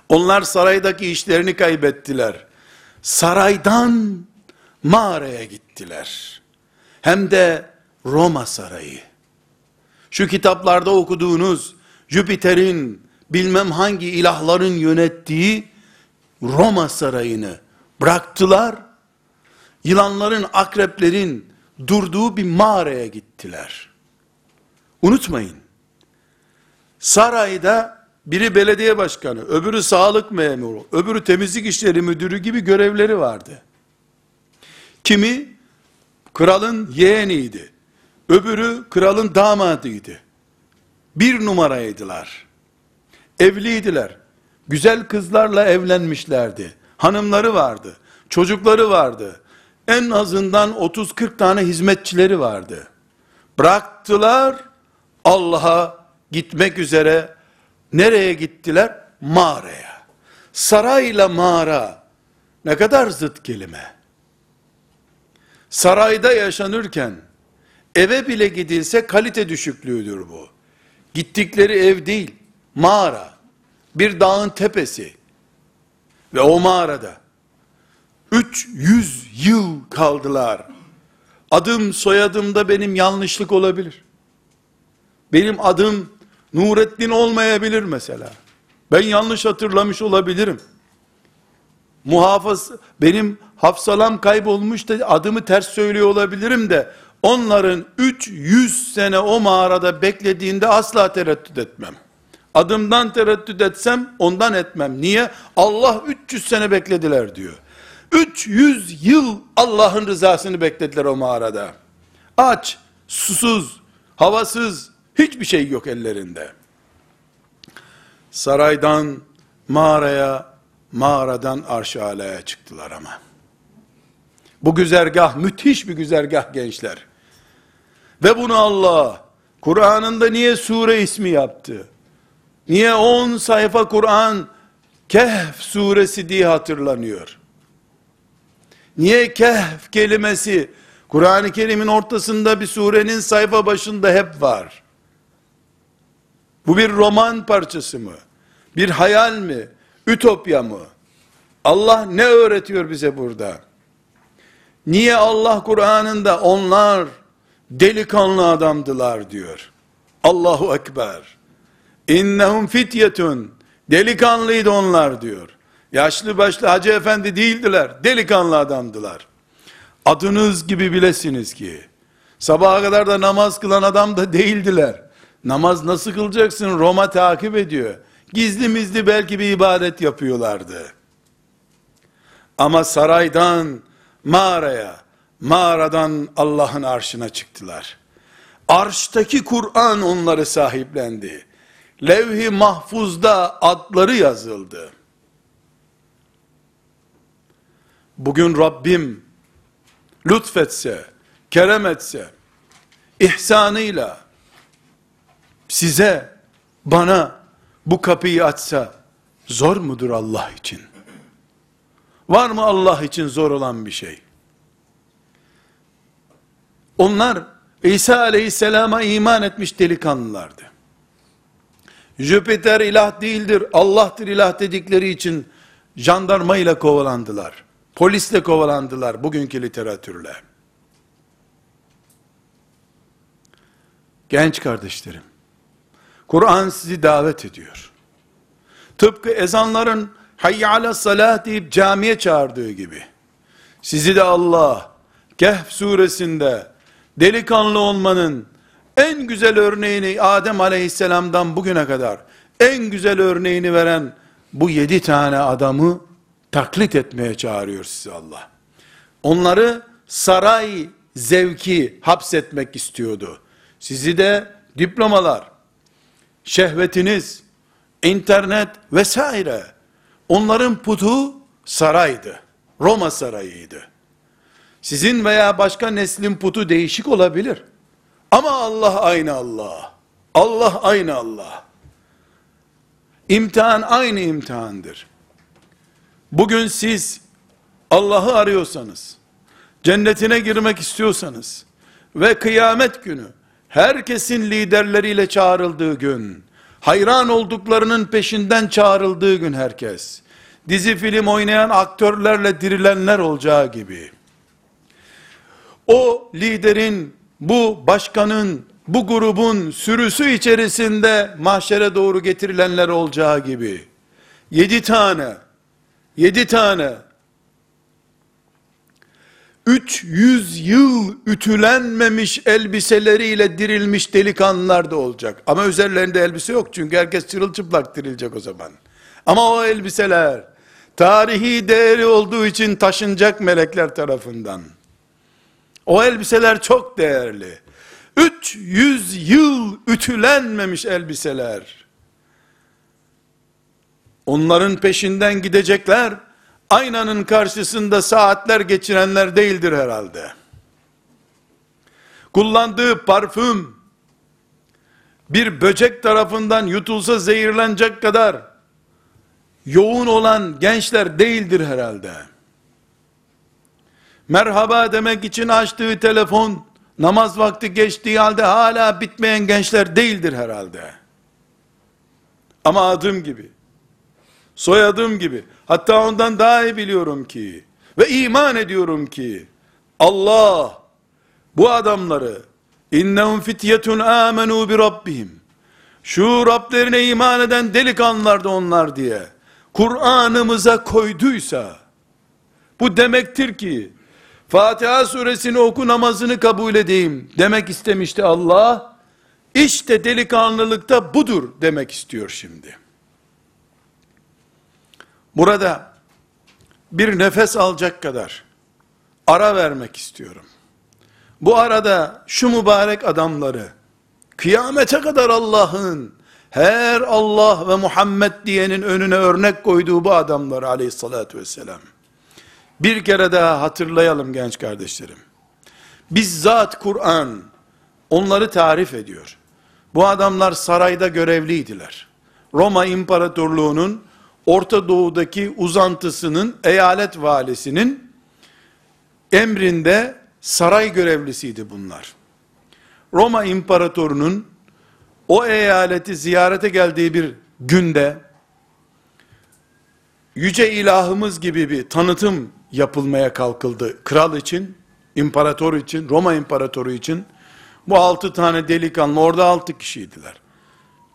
Onlar saraydaki işlerini kaybettiler. Saraydan mağaraya gittiler. Hem de Roma sarayı. Şu kitaplarda okuduğunuz Jüpiter'in bilmem hangi ilahların yönettiği Roma sarayını bıraktılar. Yılanların, akreplerin durduğu bir mağaraya gittiler. Unutmayın. Sarayda biri belediye başkanı, öbürü sağlık memuru, öbürü temizlik işleri müdürü gibi görevleri vardı. Kimi kralın yeğeniydi. Öbürü kralın damadıydı. Bir numaraydılar. Evliydiler. Güzel kızlarla evlenmişlerdi. Hanımları vardı. Çocukları vardı. En azından 30-40 tane hizmetçileri vardı. Bıraktılar Allah'a gitmek üzere nereye gittiler? Mağaraya. Sarayla mağara ne kadar zıt kelime. Sarayda yaşanırken eve bile gidilse kalite düşüklüğüdür bu. Gittikleri ev değil, mağara. Bir dağın tepesi. Ve o mağarada 300 yıl kaldılar. Adım soyadımda benim yanlışlık olabilir. Benim adım Nurettin olmayabilir mesela. Ben yanlış hatırlamış olabilirim. Muhafız, benim hafsalam kaybolmuş da adımı ters söylüyor olabilirim de, onların 300 sene o mağarada beklediğinde asla tereddüt etmem. Adımdan tereddüt etsem ondan etmem. Niye? Allah 300 sene beklediler diyor. 300 yıl Allah'ın rızasını beklediler o mağarada. Aç, susuz, havasız, hiçbir şey yok ellerinde. Saraydan mağaraya, mağaradan arş-ı alaya çıktılar ama. Bu güzergah müthiş bir güzergah gençler. Ve bunu Allah Kur'an'ında niye sure ismi yaptı? Niye 10 sayfa Kur'an Kehf suresi diye hatırlanıyor? Niye Kehf kelimesi Kur'an-ı Kerim'in ortasında bir surenin sayfa başında hep var? Bu bir roman parçası mı? Bir hayal mi? Ütopya mı? Allah ne öğretiyor bize burada? Niye Allah Kur'an'ında onlar delikanlı adamdılar diyor. Allahu Ekber. İnnehum fityetun. Delikanlıydı onlar diyor. Yaşlı başlı hacı efendi değildiler. Delikanlı adamdılar. Adınız gibi bilesiniz ki. Sabaha kadar da namaz kılan adam da değildiler. Namaz nasıl kılacaksın? Roma takip ediyor. Gizli mizli belki bir ibadet yapıyorlardı. Ama saraydan mağaraya, mağaradan Allah'ın arşına çıktılar. Arştaki Kur'an onları sahiplendi. Levh-i mahfuzda adları yazıldı. Bugün Rabbim lütfetse, kerem etse, ihsanıyla size, bana bu kapıyı açsa zor mudur Allah için? Var mı Allah için zor olan bir şey? Onlar İsa aleyhisselama iman etmiş delikanlılardı. Jüpiter ilah değildir, Allah'tır ilah dedikleri için jandarma ile kovalandılar. Polisle kovalandılar bugünkü literatürle. Genç kardeşlerim, Kur'an sizi davet ediyor. Tıpkı ezanların hayy ala salah deyip camiye çağırdığı gibi. Sizi de Allah Kehf suresinde delikanlı olmanın en güzel örneğini Adem aleyhisselamdan bugüne kadar en güzel örneğini veren bu yedi tane adamı taklit etmeye çağırıyor sizi Allah. Onları saray zevki hapsetmek istiyordu. Sizi de diplomalar, şehvetiniz, internet vesaire onların putu saraydı. Roma sarayıydı. Sizin veya başka neslin putu değişik olabilir. Ama Allah aynı Allah. Allah aynı Allah. İmtihan aynı imtihandır. Bugün siz Allah'ı arıyorsanız, cennetine girmek istiyorsanız ve kıyamet günü herkesin liderleriyle çağrıldığı gün, hayran olduklarının peşinden çağrıldığı gün herkes, dizi film oynayan aktörlerle dirilenler olacağı gibi, o liderin, bu başkanın, bu grubun sürüsü içerisinde mahşere doğru getirilenler olacağı gibi, yedi tane, yedi tane, 300 yıl ütülenmemiş elbiseleriyle dirilmiş delikanlılar da olacak. Ama üzerlerinde elbise yok çünkü herkes çırılçıplak dirilecek o zaman. Ama o elbiseler tarihi değeri olduğu için taşınacak melekler tarafından. O elbiseler çok değerli. 300 yıl ütülenmemiş elbiseler. Onların peşinden gidecekler. Aynanın karşısında saatler geçirenler değildir herhalde. Kullandığı parfüm bir böcek tarafından yutulsa zehirlenecek kadar yoğun olan gençler değildir herhalde merhaba demek için açtığı telefon, namaz vakti geçtiği halde hala bitmeyen gençler değildir herhalde. Ama adım gibi, soyadım gibi, hatta ondan daha iyi biliyorum ki, ve iman ediyorum ki, Allah, bu adamları, innehum fityetun amenu bi rabbihim, şu Rablerine iman eden delikanlılardı onlar diye, Kur'an'ımıza koyduysa, bu demektir ki, Fatiha suresini oku namazını kabul edeyim demek istemişti Allah. İşte delikanlılıkta budur demek istiyor şimdi. Burada bir nefes alacak kadar ara vermek istiyorum. Bu arada şu mübarek adamları kıyamete kadar Allah'ın her Allah ve Muhammed diyenin önüne örnek koyduğu bu adamları aleyhissalatü vesselam bir kere daha hatırlayalım genç kardeşlerim. Bizzat Kur'an onları tarif ediyor. Bu adamlar sarayda görevliydiler. Roma İmparatorluğu'nun Orta Doğu'daki uzantısının eyalet valisinin emrinde saray görevlisiydi bunlar. Roma İmparatorunun o eyaleti ziyarete geldiği bir günde yüce ilahımız gibi bir tanıtım yapılmaya kalkıldı. Kral için, imparator için, Roma imparatoru için. Bu altı tane delikanlı, orada altı kişiydiler.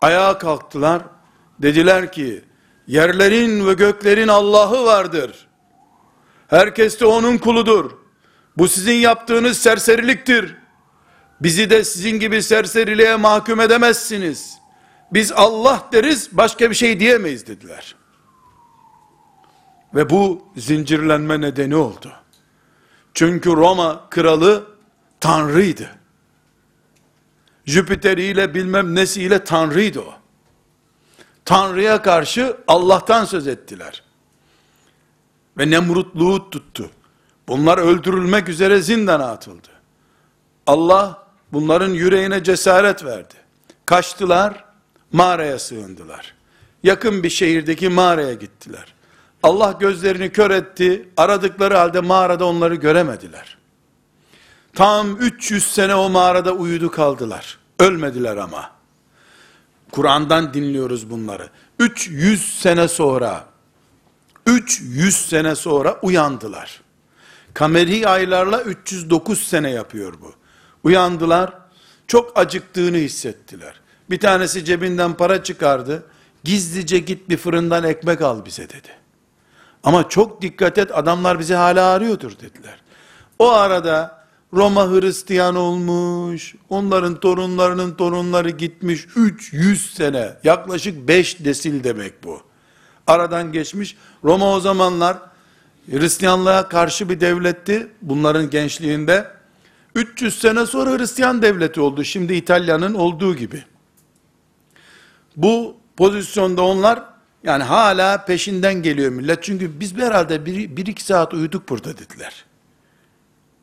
Ayağa kalktılar. Dediler ki, yerlerin ve göklerin Allah'ı vardır. Herkes de onun kuludur. Bu sizin yaptığınız serseriliktir. Bizi de sizin gibi serseriliğe mahkum edemezsiniz. Biz Allah deriz, başka bir şey diyemeyiz dediler. Ve bu zincirlenme nedeni oldu. Çünkü Roma kralı tanrıydı. Jüpiter'iyle bilmem nesiyle tanrıydı o. Tanrı'ya karşı Allah'tan söz ettiler. Ve Nemrutluğu tuttu. Bunlar öldürülmek üzere zindana atıldı. Allah bunların yüreğine cesaret verdi. Kaçtılar, mağaraya sığındılar. Yakın bir şehirdeki mağaraya gittiler. Allah gözlerini kör etti. Aradıkları halde mağarada onları göremediler. Tam 300 sene o mağarada uyudu kaldılar. Ölmediler ama. Kur'an'dan dinliyoruz bunları. 300 sene sonra 300 sene sonra uyandılar. Kameri aylarla 309 sene yapıyor bu. Uyandılar. Çok acıktığını hissettiler. Bir tanesi cebinden para çıkardı. Gizlice git bir fırından ekmek al bize dedi. Ama çok dikkat et adamlar bizi hala arıyordur dediler. O arada Roma Hristiyan olmuş, onların torunlarının torunları gitmiş 300 sene, yaklaşık 5 desil demek bu. Aradan geçmiş, Roma o zamanlar Hristiyanlığa karşı bir devletti, bunların gençliğinde. 300 sene sonra Hristiyan devleti oldu, şimdi İtalya'nın olduğu gibi. Bu pozisyonda onlar, yani hala peşinden geliyor millet, çünkü biz herhalde 1-2 saat uyuduk burada dediler.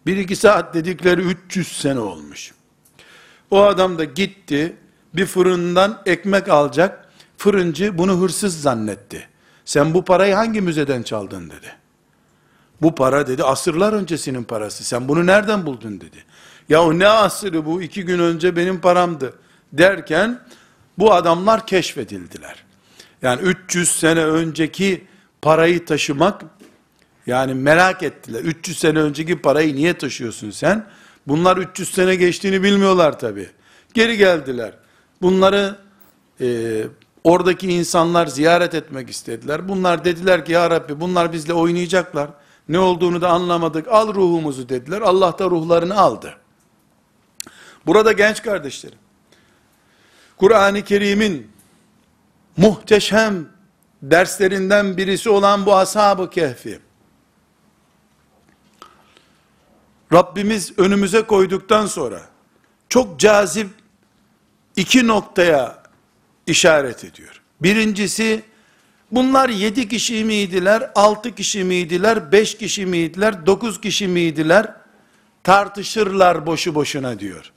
Bir iki saat dedikleri 300 sene olmuş. O adam da gitti, bir fırından ekmek alacak, fırıncı bunu hırsız zannetti. Sen bu parayı hangi müzeden çaldın dedi. Bu para dedi asırlar öncesinin parası. Sen bunu nereden buldun dedi. Ya o ne asırı bu iki gün önce benim paramdı derken bu adamlar keşfedildiler. Yani 300 sene önceki parayı taşımak yani merak ettiler. 300 sene önceki parayı niye taşıyorsun sen? Bunlar 300 sene geçtiğini bilmiyorlar tabi. Geri geldiler. Bunları e, oradaki insanlar ziyaret etmek istediler. Bunlar dediler ki ya Rabbi bunlar bizle oynayacaklar. Ne olduğunu da anlamadık. Al ruhumuzu dediler. Allah da ruhlarını aldı. Burada genç kardeşlerim, Kur'an-ı Kerim'in muhteşem derslerinden birisi olan bu ashab-ı kehfi, Rabbimiz önümüze koyduktan sonra çok cazip iki noktaya işaret ediyor. Birincisi bunlar yedi kişi miydiler, altı kişi miydiler, beş kişi miydiler, dokuz kişi miydiler tartışırlar boşu boşuna diyor.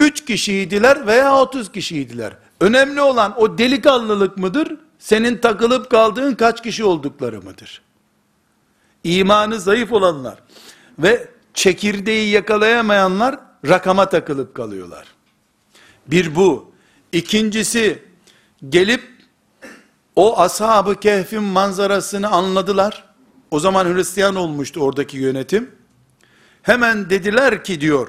Üç kişiydiler veya otuz kişiydiler. Önemli olan o delikanlılık mıdır? Senin takılıp kaldığın kaç kişi oldukları mıdır? İmanı zayıf olanlar ve çekirdeği yakalayamayanlar rakama takılıp kalıyorlar. Bir bu. İkincisi gelip o ashab-ı kehfin manzarasını anladılar. O zaman Hristiyan olmuştu oradaki yönetim. Hemen dediler ki diyor,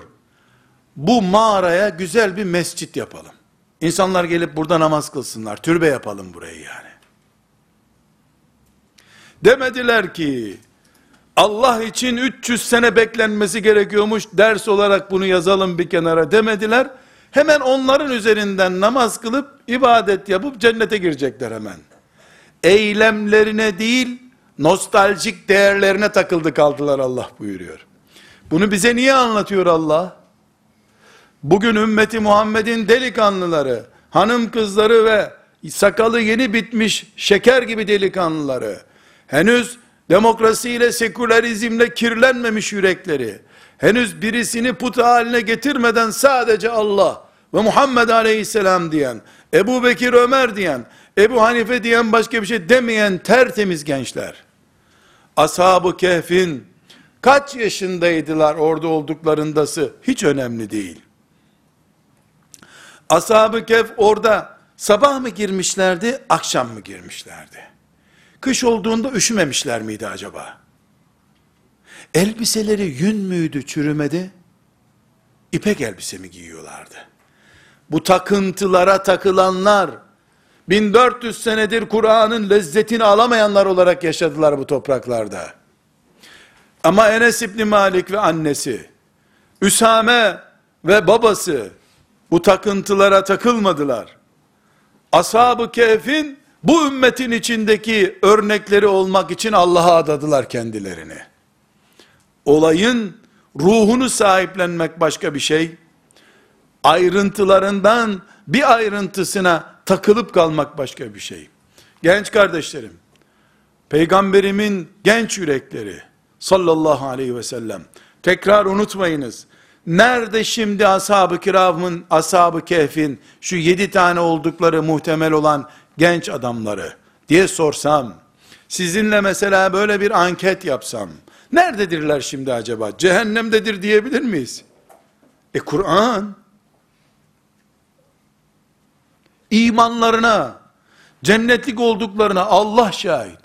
bu mağaraya güzel bir mescit yapalım. İnsanlar gelip burada namaz kılsınlar, türbe yapalım burayı yani. Demediler ki, Allah için 300 sene beklenmesi gerekiyormuş, ders olarak bunu yazalım bir kenara demediler. Hemen onların üzerinden namaz kılıp, ibadet yapıp cennete girecekler hemen. Eylemlerine değil, nostaljik değerlerine takıldı kaldılar Allah buyuruyor. Bunu bize niye anlatıyor Allah? Bugün ümmeti Muhammed'in delikanlıları, hanım kızları ve sakalı yeni bitmiş şeker gibi delikanlıları, henüz demokrasiyle, sekülerizmle kirlenmemiş yürekleri, henüz birisini put haline getirmeden sadece Allah ve Muhammed aleyhisselam diyen, Ebu Bekir Ömer diyen, Ebu Hanife diyen başka bir şey demeyen tertemiz gençler. Ashab-ı Kehf'in kaç yaşındaydılar orada olduklarındası hiç önemli değil. Ashab-ı Kehf orada sabah mı girmişlerdi, akşam mı girmişlerdi? Kış olduğunda üşümemişler miydi acaba? Elbiseleri yün müydü, çürümedi? İpek elbise mi giyiyorlardı? Bu takıntılara takılanlar, 1400 senedir Kur'an'ın lezzetini alamayanlar olarak yaşadılar bu topraklarda. Ama Enes İbni Malik ve annesi, Üsame ve babası, bu takıntılara takılmadılar. Ashab-ı Kehf'in bu ümmetin içindeki örnekleri olmak için Allah'a adadılar kendilerini. Olayın ruhunu sahiplenmek başka bir şey, ayrıntılarından bir ayrıntısına takılıp kalmak başka bir şey. Genç kardeşlerim, peygamberimin genç yürekleri sallallahu aleyhi ve sellem, tekrar unutmayınız, nerede şimdi ashab-ı kiramın, ashab-ı kehfin, şu yedi tane oldukları muhtemel olan genç adamları diye sorsam, sizinle mesela böyle bir anket yapsam, nerededirler şimdi acaba? Cehennemdedir diyebilir miyiz? E Kur'an, imanlarına, cennetlik olduklarına Allah şahit.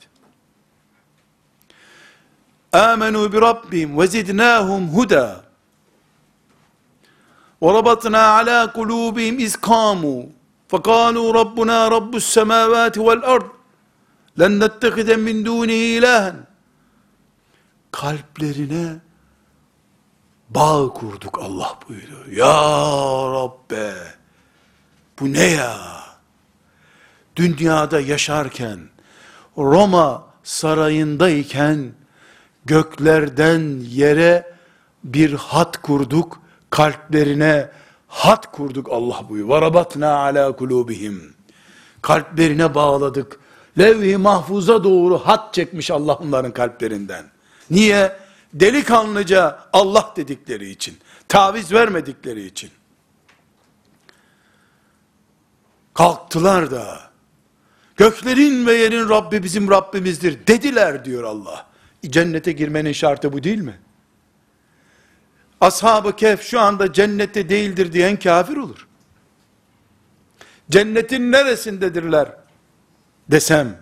Amenu bi Rabbim ve zidnahum huda. Ve rabatna ala kulubihim iz kamu. Rabbuna Rabbus semavati vel ard. Len nettehide min dunihi ilahen. Kalplerine bağ kurduk Allah buyuruyor. Ya Rabbe. Bu ne ya? Dünyada yaşarken, Roma sarayındayken, göklerden yere bir hat kurduk, kalplerine hat kurduk Allah buyuruyor. Varabatna ala kulubihim. Kalplerine bağladık. Levh-i mahfuza doğru hat çekmiş Allah onların kalplerinden. Niye? Delikanlıca Allah dedikleri için. Taviz vermedikleri için. Kalktılar da, göklerin ve yerin Rabbi bizim Rabbimizdir dediler diyor Allah. Cennete girmenin şartı bu değil mi? Ashab-ı Kehf şu anda cennette değildir diyen kafir olur. Cennetin neresindedirler desem,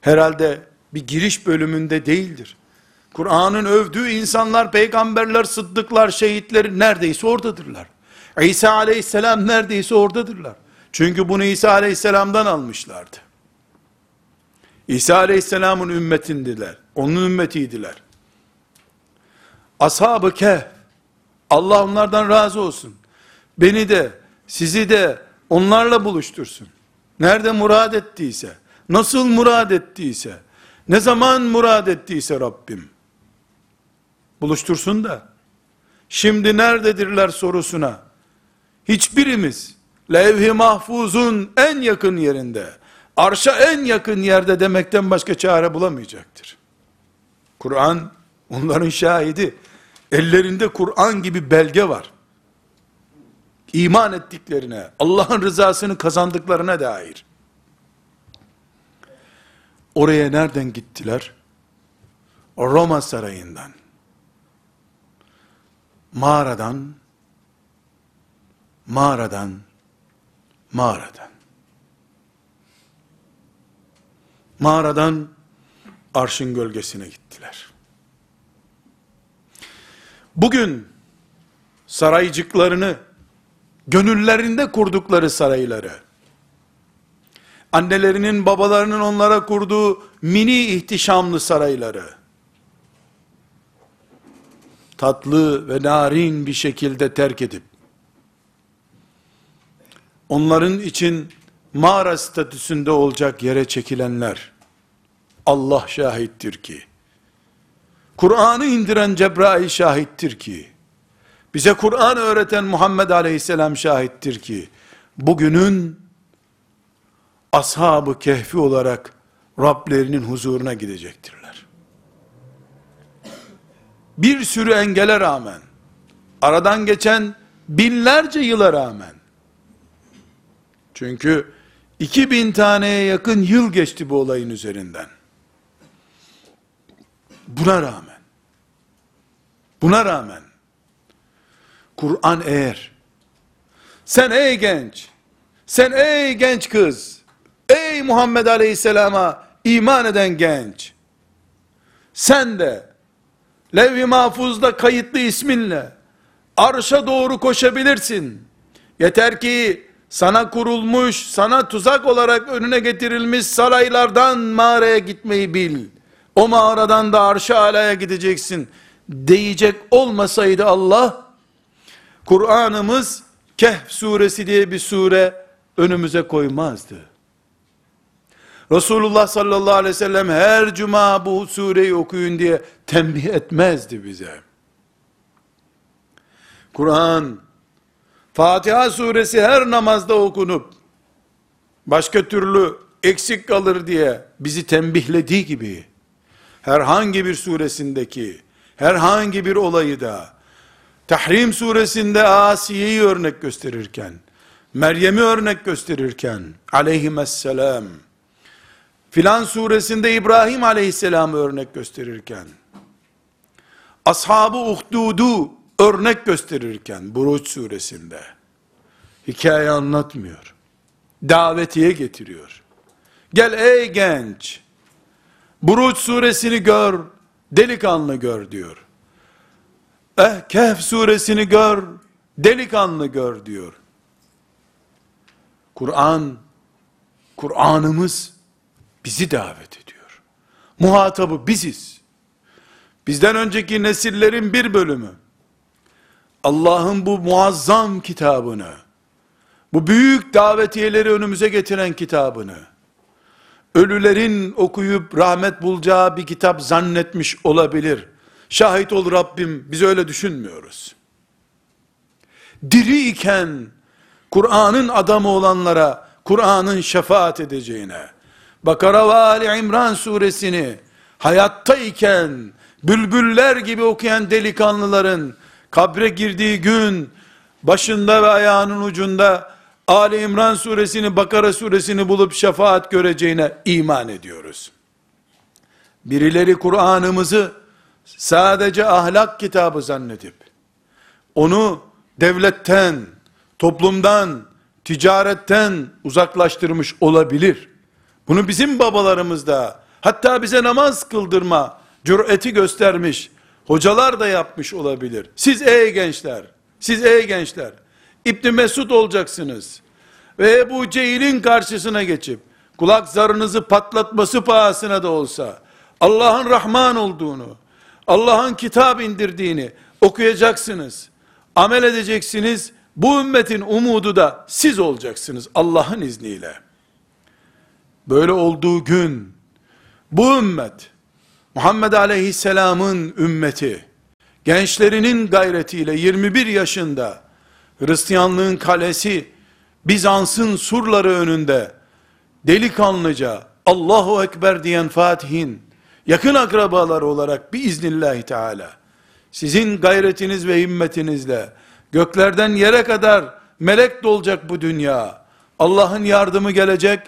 herhalde bir giriş bölümünde değildir. Kur'an'ın övdüğü insanlar, peygamberler, sıddıklar, şehitler neredeyse oradadırlar. İsa aleyhisselam neredeyse oradadırlar. Çünkü bunu İsa aleyhisselamdan almışlardı. İsa aleyhisselamın ümmetindiler. Onun ümmetiydiler. Ashab-ı Kehf, Allah onlardan razı olsun. Beni de, sizi de onlarla buluştursun. Nerede murad ettiyse, nasıl murad ettiyse, ne zaman murad ettiyse Rabbim, buluştursun da, şimdi nerededirler sorusuna, hiçbirimiz, levh-i mahfuzun en yakın yerinde, arşa en yakın yerde demekten başka çare bulamayacaktır. Kur'an onların şahidi. Ellerinde Kur'an gibi belge var. İman ettiklerine, Allah'ın rızasını kazandıklarına dair. Oraya nereden gittiler? Roma sarayından. Mağaradan, mağaradan, mağaradan. Mağaradan arşın gölgesine gittiler. Bugün saraycıklarını, gönüllerinde kurdukları sarayları, annelerinin babalarının onlara kurduğu mini ihtişamlı sarayları, tatlı ve narin bir şekilde terk edip, onların için mağara statüsünde olacak yere çekilenler, Allah şahittir ki, Kur'an'ı indiren Cebrail şahittir ki, bize Kur'an öğreten Muhammed Aleyhisselam şahittir ki, bugünün ashab-ı kehfi olarak Rablerinin huzuruna gidecektirler. Bir sürü engele rağmen, aradan geçen binlerce yıla rağmen, çünkü 2000 taneye yakın yıl geçti bu olayın üzerinden. Buna rağmen, buna rağmen, Kur'an eğer, sen ey genç, sen ey genç kız, ey Muhammed Aleyhisselam'a iman eden genç, sen de levh-i mahfuzda kayıtlı isminle arşa doğru koşabilirsin. Yeter ki sana kurulmuş, sana tuzak olarak önüne getirilmiş saraylardan mağaraya gitmeyi bil. O mağaradan da arşa alaya gideceksin. Diyecek olmasaydı Allah, Kur'an'ımız Kehf suresi diye bir sure önümüze koymazdı. Resulullah sallallahu aleyhi ve sellem her cuma bu sureyi okuyun diye tembih etmezdi bize. Kur'an, Fatiha suresi her namazda okunup, başka türlü eksik kalır diye bizi tembihlediği gibi, herhangi bir suresindeki, herhangi bir olayı da, Tahrim suresinde Asiye'yi örnek gösterirken, Meryem'i örnek gösterirken, aleyhisselam, filan suresinde İbrahim aleyhisselamı örnek gösterirken, ashabı uhdudu örnek gösterirken, Buruç suresinde, hikaye anlatmıyor. Davetiye getiriyor. Gel ey genç, Buruç suresini gör, delikanlı gör diyor. Eh Kehf suresini gör, delikanlı gör diyor. Kur'an, Kur'an'ımız bizi davet ediyor. Muhatabı biziz. Bizden önceki nesillerin bir bölümü, Allah'ın bu muazzam kitabını, bu büyük davetiyeleri önümüze getiren kitabını, ölülerin okuyup rahmet bulacağı bir kitap zannetmiş olabilir. Şahit ol Rabbim, biz öyle düşünmüyoruz. Diri iken, Kur'an'ın adamı olanlara, Kur'an'ın şefaat edeceğine, Bakara ve Ali İmran suresini, hayatta iken, bülbüller gibi okuyan delikanlıların, kabre girdiği gün, başında ve ayağının ucunda, Ali İmran suresini, Bakara suresini bulup şefaat göreceğine iman ediyoruz. Birileri Kur'an'ımızı, sadece ahlak kitabı zannedip, onu devletten, toplumdan, ticaretten uzaklaştırmış olabilir. Bunu bizim babalarımız da, hatta bize namaz kıldırma cüreti göstermiş, hocalar da yapmış olabilir. Siz ey gençler, siz ey gençler, İbni Mesud olacaksınız. Ve Ebu Cehil'in karşısına geçip, kulak zarınızı patlatması pahasına da olsa, Allah'ın Rahman olduğunu, Allah'ın kitap indirdiğini okuyacaksınız. Amel edeceksiniz. Bu ümmetin umudu da siz olacaksınız Allah'ın izniyle. Böyle olduğu gün bu ümmet Muhammed Aleyhisselam'ın ümmeti gençlerinin gayretiyle 21 yaşında Hristiyanlığın kalesi Bizans'ın surları önünde delikanlıca Allahu Ekber diyen Fatih'in yakın akrabaları olarak biiznillahü teala sizin gayretiniz ve himmetinizle göklerden yere kadar melek dolacak bu dünya. Allah'ın yardımı gelecek.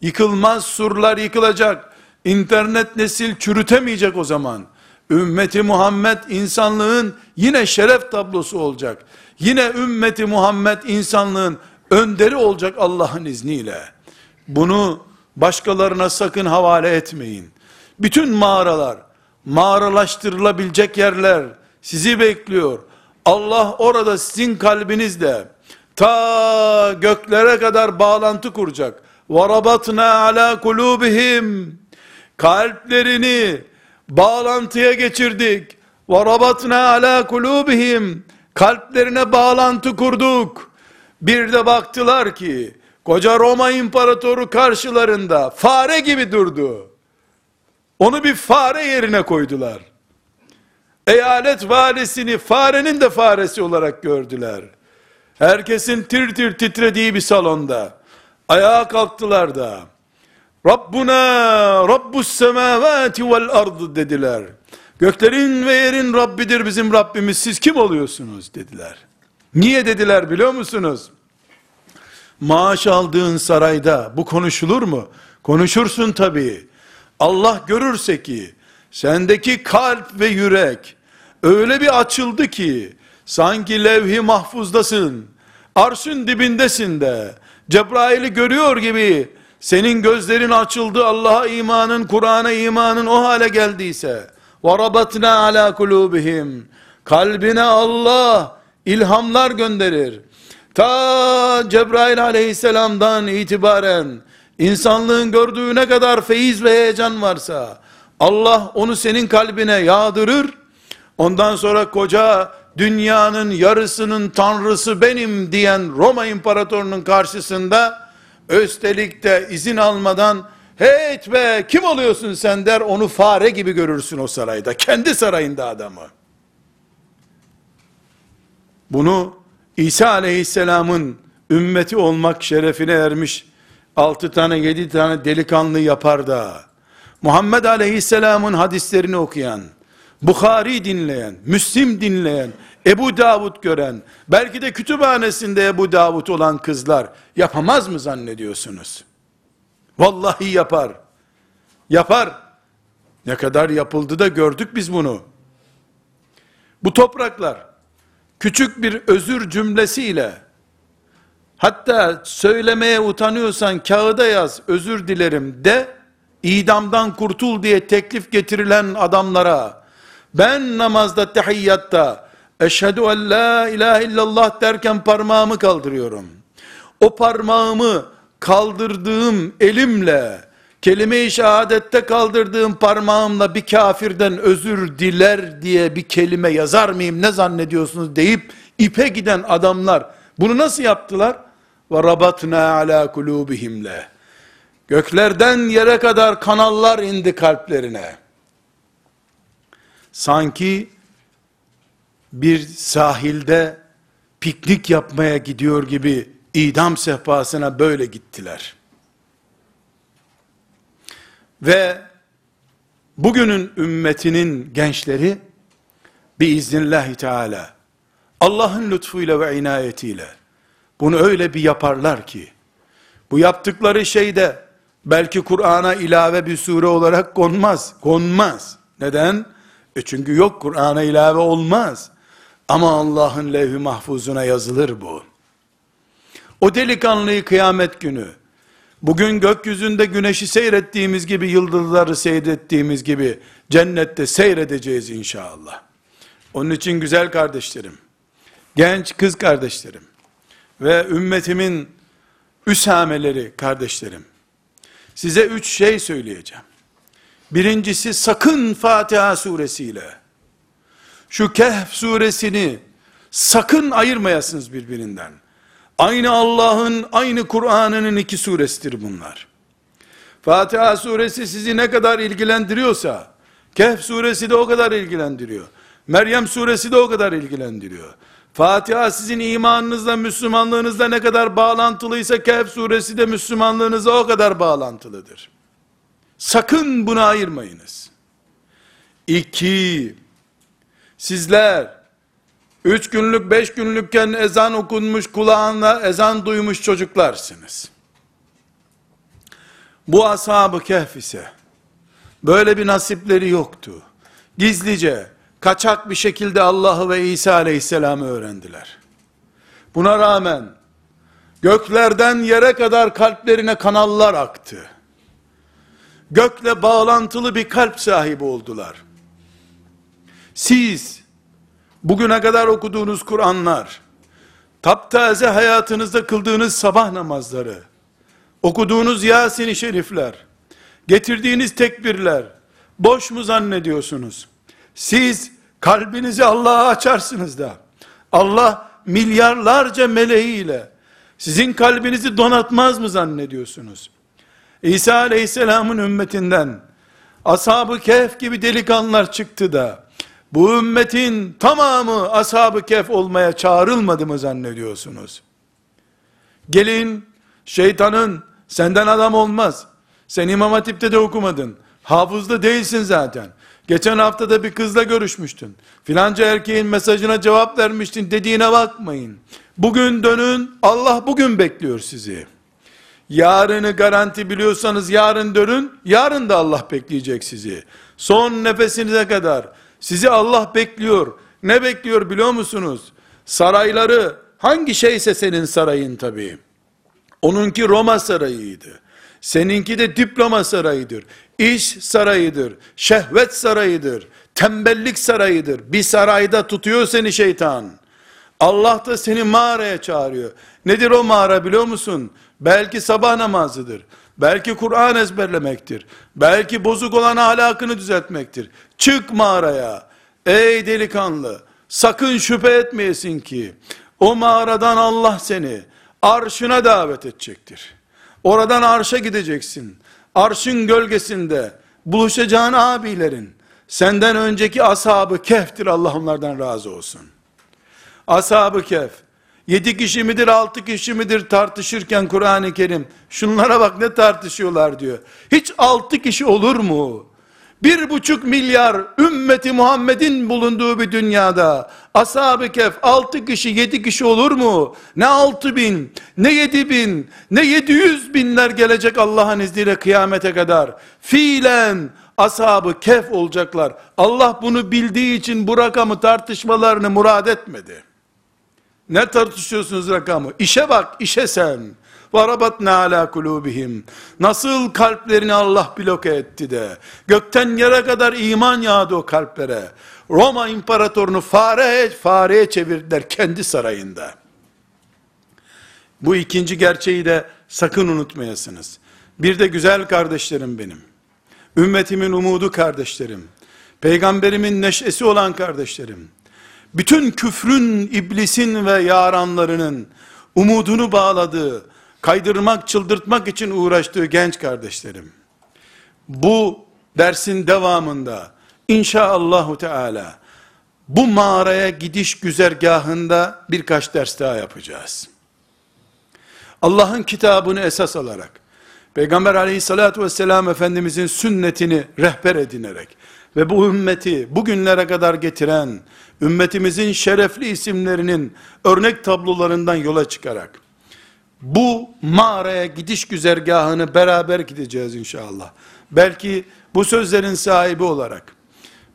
Yıkılmaz surlar yıkılacak. İnternet nesil çürütemeyecek o zaman. Ümmeti Muhammed insanlığın yine şeref tablosu olacak. Yine ümmeti Muhammed insanlığın önderi olacak Allah'ın izniyle. Bunu başkalarına sakın havale etmeyin. Bütün mağaralar, mağaralaştırılabilecek yerler sizi bekliyor. Allah orada sizin kalbinizle ta göklere kadar bağlantı kuracak. وَرَبَطْنَا عَلَى قُلُوبِهِمْ Kalplerini bağlantıya geçirdik. وَرَبَطْنَا عَلَى قُلُوبِهِمْ Kalplerine bağlantı kurduk. Bir de baktılar ki, koca Roma İmparatoru karşılarında fare gibi durdu. Onu bir fare yerine koydular. Eyalet valisini farenin de faresi olarak gördüler. Herkesin tir tir titrediği bir salonda. Ayağa kalktılar da. Rabbuna Rabbus semavati vel ard dediler. Göklerin ve yerin Rabbidir bizim Rabbimiz. Siz kim oluyorsunuz dediler. Niye dediler biliyor musunuz? Maaş aldığın sarayda bu konuşulur mu? Konuşursun tabii. Allah görürse ki sendeki kalp ve yürek öyle bir açıldı ki sanki levh-i mahfuzdasın. Arşın dibindesin de. Cebrail'i görüyor gibi senin gözlerin açıldı Allah'a imanın, Kur'an'a imanın o hale geldiyse وَرَبَطْنَا عَلَى قُلُوبِهِمْ Kalbine Allah ilhamlar gönderir. Ta Cebrail aleyhisselamdan itibaren insanlığın gördüğü ne kadar feyiz ve heyecan varsa Allah onu senin kalbine yağdırır. Ondan sonra koca dünyanın yarısının tanrısı benim diyen Roma imparatorunun karşısında üstelik de izin almadan hey be kim oluyorsun sen der onu fare gibi görürsün o sarayda. Kendi sarayında adamı. Bunu İsa aleyhisselamın ümmeti olmak şerefine ermiş altı tane yedi tane delikanlı yapar da Muhammed aleyhisselamın hadislerini okuyan Bukhari dinleyen, Müslim dinleyen, Ebu Davud gören, belki de kütüphanesinde Ebu Davud olan kızlar yapamaz mı zannediyorsunuz? Vallahi yapar. Yapar. Ne kadar yapıldı da gördük biz bunu. Bu topraklar küçük bir özür cümlesiyle hatta söylemeye utanıyorsan kağıda yaz özür dilerim de idamdan kurtul diye teklif getirilen adamlara ben namazda tehiyyatta eşhedü en la ilahe illallah derken parmağımı kaldırıyorum. O parmağımı kaldırdığım elimle kelime-i şehadette kaldırdığım parmağımla bir kafirden özür diler diye bir kelime yazar mıyım ne zannediyorsunuz deyip ipe giden adamlar bunu nasıl yaptılar? Ve rabatna ala kulubihimle. Göklerden yere kadar kanallar indi kalplerine. Sanki bir sahilde piknik yapmaya gidiyor gibi idam sehpasına böyle gittiler. Ve bugünün ümmetinin gençleri biiznillahü teala Allah'ın lütfuyla ve inayetiyle bunu öyle bir yaparlar ki bu yaptıkları şey de belki Kur'an'a ilave bir sure olarak konmaz. Konmaz. Neden? E çünkü yok Kur'an'a ilave olmaz. Ama Allah'ın levh-i mahfuzuna yazılır bu. O delikanlıyı kıyamet günü Bugün gökyüzünde güneşi seyrettiğimiz gibi, yıldızları seyrettiğimiz gibi cennette seyredeceğiz inşallah. Onun için güzel kardeşlerim, genç kız kardeşlerim ve ümmetimin üsameleri kardeşlerim, size üç şey söyleyeceğim. Birincisi sakın Fatiha suresiyle, şu Kehf suresini sakın ayırmayasınız birbirinden. Aynı Allah'ın, aynı Kur'an'ın iki suresidir bunlar. Fatiha suresi sizi ne kadar ilgilendiriyorsa, Kehf suresi de o kadar ilgilendiriyor. Meryem suresi de o kadar ilgilendiriyor. Fatiha sizin imanınızla, Müslümanlığınızla ne kadar bağlantılıysa Kehf suresi de Müslümanlığınızla o kadar bağlantılıdır. Sakın bunu ayırmayınız. İki, sizler Üç günlük, beş günlükken ezan okunmuş, kulağına ezan duymuş çocuklarsınız. Bu ashab-ı kehf ise, böyle bir nasipleri yoktu. Gizlice, kaçak bir şekilde Allah'ı ve İsa aleyhisselam'ı öğrendiler. Buna rağmen, göklerden yere kadar kalplerine kanallar aktı. Gökle bağlantılı bir kalp sahibi oldular. Siz, bugüne kadar okuduğunuz Kur'anlar, taptaze hayatınızda kıldığınız sabah namazları, okuduğunuz Yasin-i Şerifler, getirdiğiniz tekbirler, boş mu zannediyorsunuz? Siz kalbinizi Allah'a açarsınız da, Allah milyarlarca meleğiyle, sizin kalbinizi donatmaz mı zannediyorsunuz? İsa aleyhisselamın ümmetinden, Ashab-ı Kehf gibi delikanlılar çıktı da, bu ümmetin tamamı ashab-ı kehf olmaya çağrılmadı mı zannediyorsunuz? Gelin, şeytanın senden adam olmaz. Sen İmam Hatip'te de okumadın. Hafızda değilsin zaten. Geçen hafta da bir kızla görüşmüştün. Filanca erkeğin mesajına cevap vermiştin dediğine bakmayın. Bugün dönün, Allah bugün bekliyor sizi. Yarını garanti biliyorsanız yarın dönün, yarın da Allah bekleyecek sizi. Son nefesinize kadar sizi Allah bekliyor. Ne bekliyor biliyor musunuz? Sarayları, hangi şeyse senin sarayın tabii. Onunki Roma sarayıydı. Seninki de diploma sarayıdır. İş sarayıdır. Şehvet sarayıdır. Tembellik sarayıdır. Bir sarayda tutuyor seni şeytan. Allah da seni mağaraya çağırıyor. Nedir o mağara biliyor musun? Belki sabah namazıdır. Belki Kur'an ezberlemektir. Belki bozuk olan ahlakını düzeltmektir. Çık mağaraya. Ey delikanlı, sakın şüphe etmeyesin ki o mağaradan Allah seni arşına davet edecektir. Oradan arşa gideceksin. Arşın gölgesinde buluşacağın abilerin senden önceki ashabı keftir Allah onlardan razı olsun. Ashab-ı Kehf, yedi kişi midir, altı kişi midir tartışırken Kur'an-ı Kerim, şunlara bak ne tartışıyorlar diyor. Hiç altı kişi olur mu? Bir buçuk milyar ümmeti Muhammed'in bulunduğu bir dünyada, ashab-ı kehf altı kişi, yedi kişi olur mu? Ne altı bin, ne yedi bin, ne yedi yüz binler gelecek Allah'ın izniyle kıyamete kadar. Fiilen, ashab-ı kehf olacaklar. Allah bunu bildiği için bu rakamı tartışmalarını murad etmedi. Ne tartışıyorsunuz rakamı? İşe bak, işe sen. وَرَبَطْنَا عَلَى قُلُوبِهِمْ Nasıl kalplerini Allah bloke etti de, gökten yere kadar iman yağdı o kalplere. Roma imparatorunu fare, fareye çevirdiler kendi sarayında. Bu ikinci gerçeği de sakın unutmayasınız. Bir de güzel kardeşlerim benim. Ümmetimin umudu kardeşlerim. Peygamberimin neşesi olan kardeşlerim bütün küfrün, iblisin ve yaranlarının umudunu bağladığı, kaydırmak, çıldırtmak için uğraştığı genç kardeşlerim. Bu dersin devamında inşaallahu teala bu mağaraya gidiş güzergahında birkaç ders daha yapacağız. Allah'ın kitabını esas alarak, Peygamber aleyhissalatü vesselam Efendimizin sünnetini rehber edinerek, ve bu ümmeti bugünlere kadar getiren, ümmetimizin şerefli isimlerinin örnek tablolarından yola çıkarak, bu mağaraya gidiş güzergahını beraber gideceğiz inşallah. Belki bu sözlerin sahibi olarak,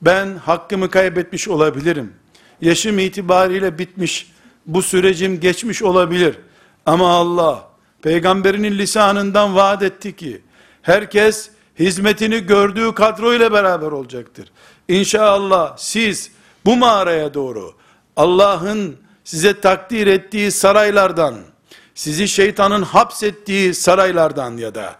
ben hakkımı kaybetmiş olabilirim. Yaşım itibariyle bitmiş, bu sürecim geçmiş olabilir. Ama Allah, peygamberinin lisanından vaat etti ki, herkes, hizmetini gördüğü kadro ile beraber olacaktır. İnşallah siz bu mağaraya doğru Allah'ın size takdir ettiği saraylardan, sizi şeytanın hapsettiği saraylardan ya da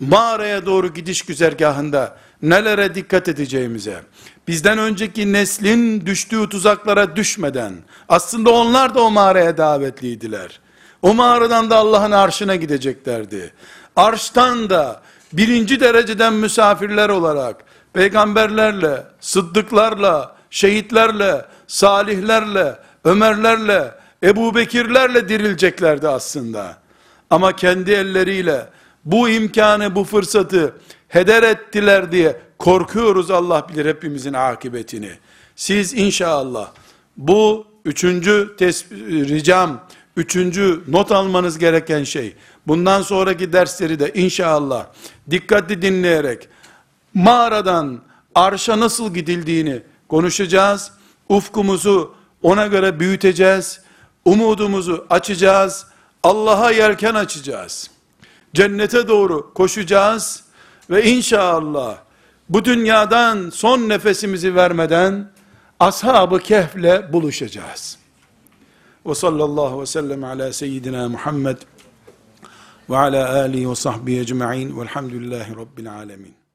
mağaraya doğru gidiş güzergahında nelere dikkat edeceğimize, bizden önceki neslin düştüğü tuzaklara düşmeden, aslında onlar da o mağaraya davetliydiler. O mağaradan da Allah'ın arşına gideceklerdi. Arştan da birinci dereceden misafirler olarak peygamberlerle, sıddıklarla, şehitlerle, salihlerle, Ömerlerle, Ebu Bekirlerle dirileceklerdi aslında. Ama kendi elleriyle bu imkanı, bu fırsatı heder ettiler diye korkuyoruz Allah bilir hepimizin akıbetini. Siz inşallah bu üçüncü ricam, üçüncü not almanız gereken şey, bundan sonraki dersleri de inşallah dikkatli dinleyerek mağaradan arşa nasıl gidildiğini konuşacağız. Ufkumuzu ona göre büyüteceğiz. Umudumuzu açacağız. Allah'a yelken açacağız. Cennete doğru koşacağız ve inşallah bu dünyadan son nefesimizi vermeden ashab-ı kehfle buluşacağız. Ve sallallahu ve sellem ala seyyidina Muhammed ve ala alihi ve sahbihi ecma'in velhamdülillahi rabbil alemin.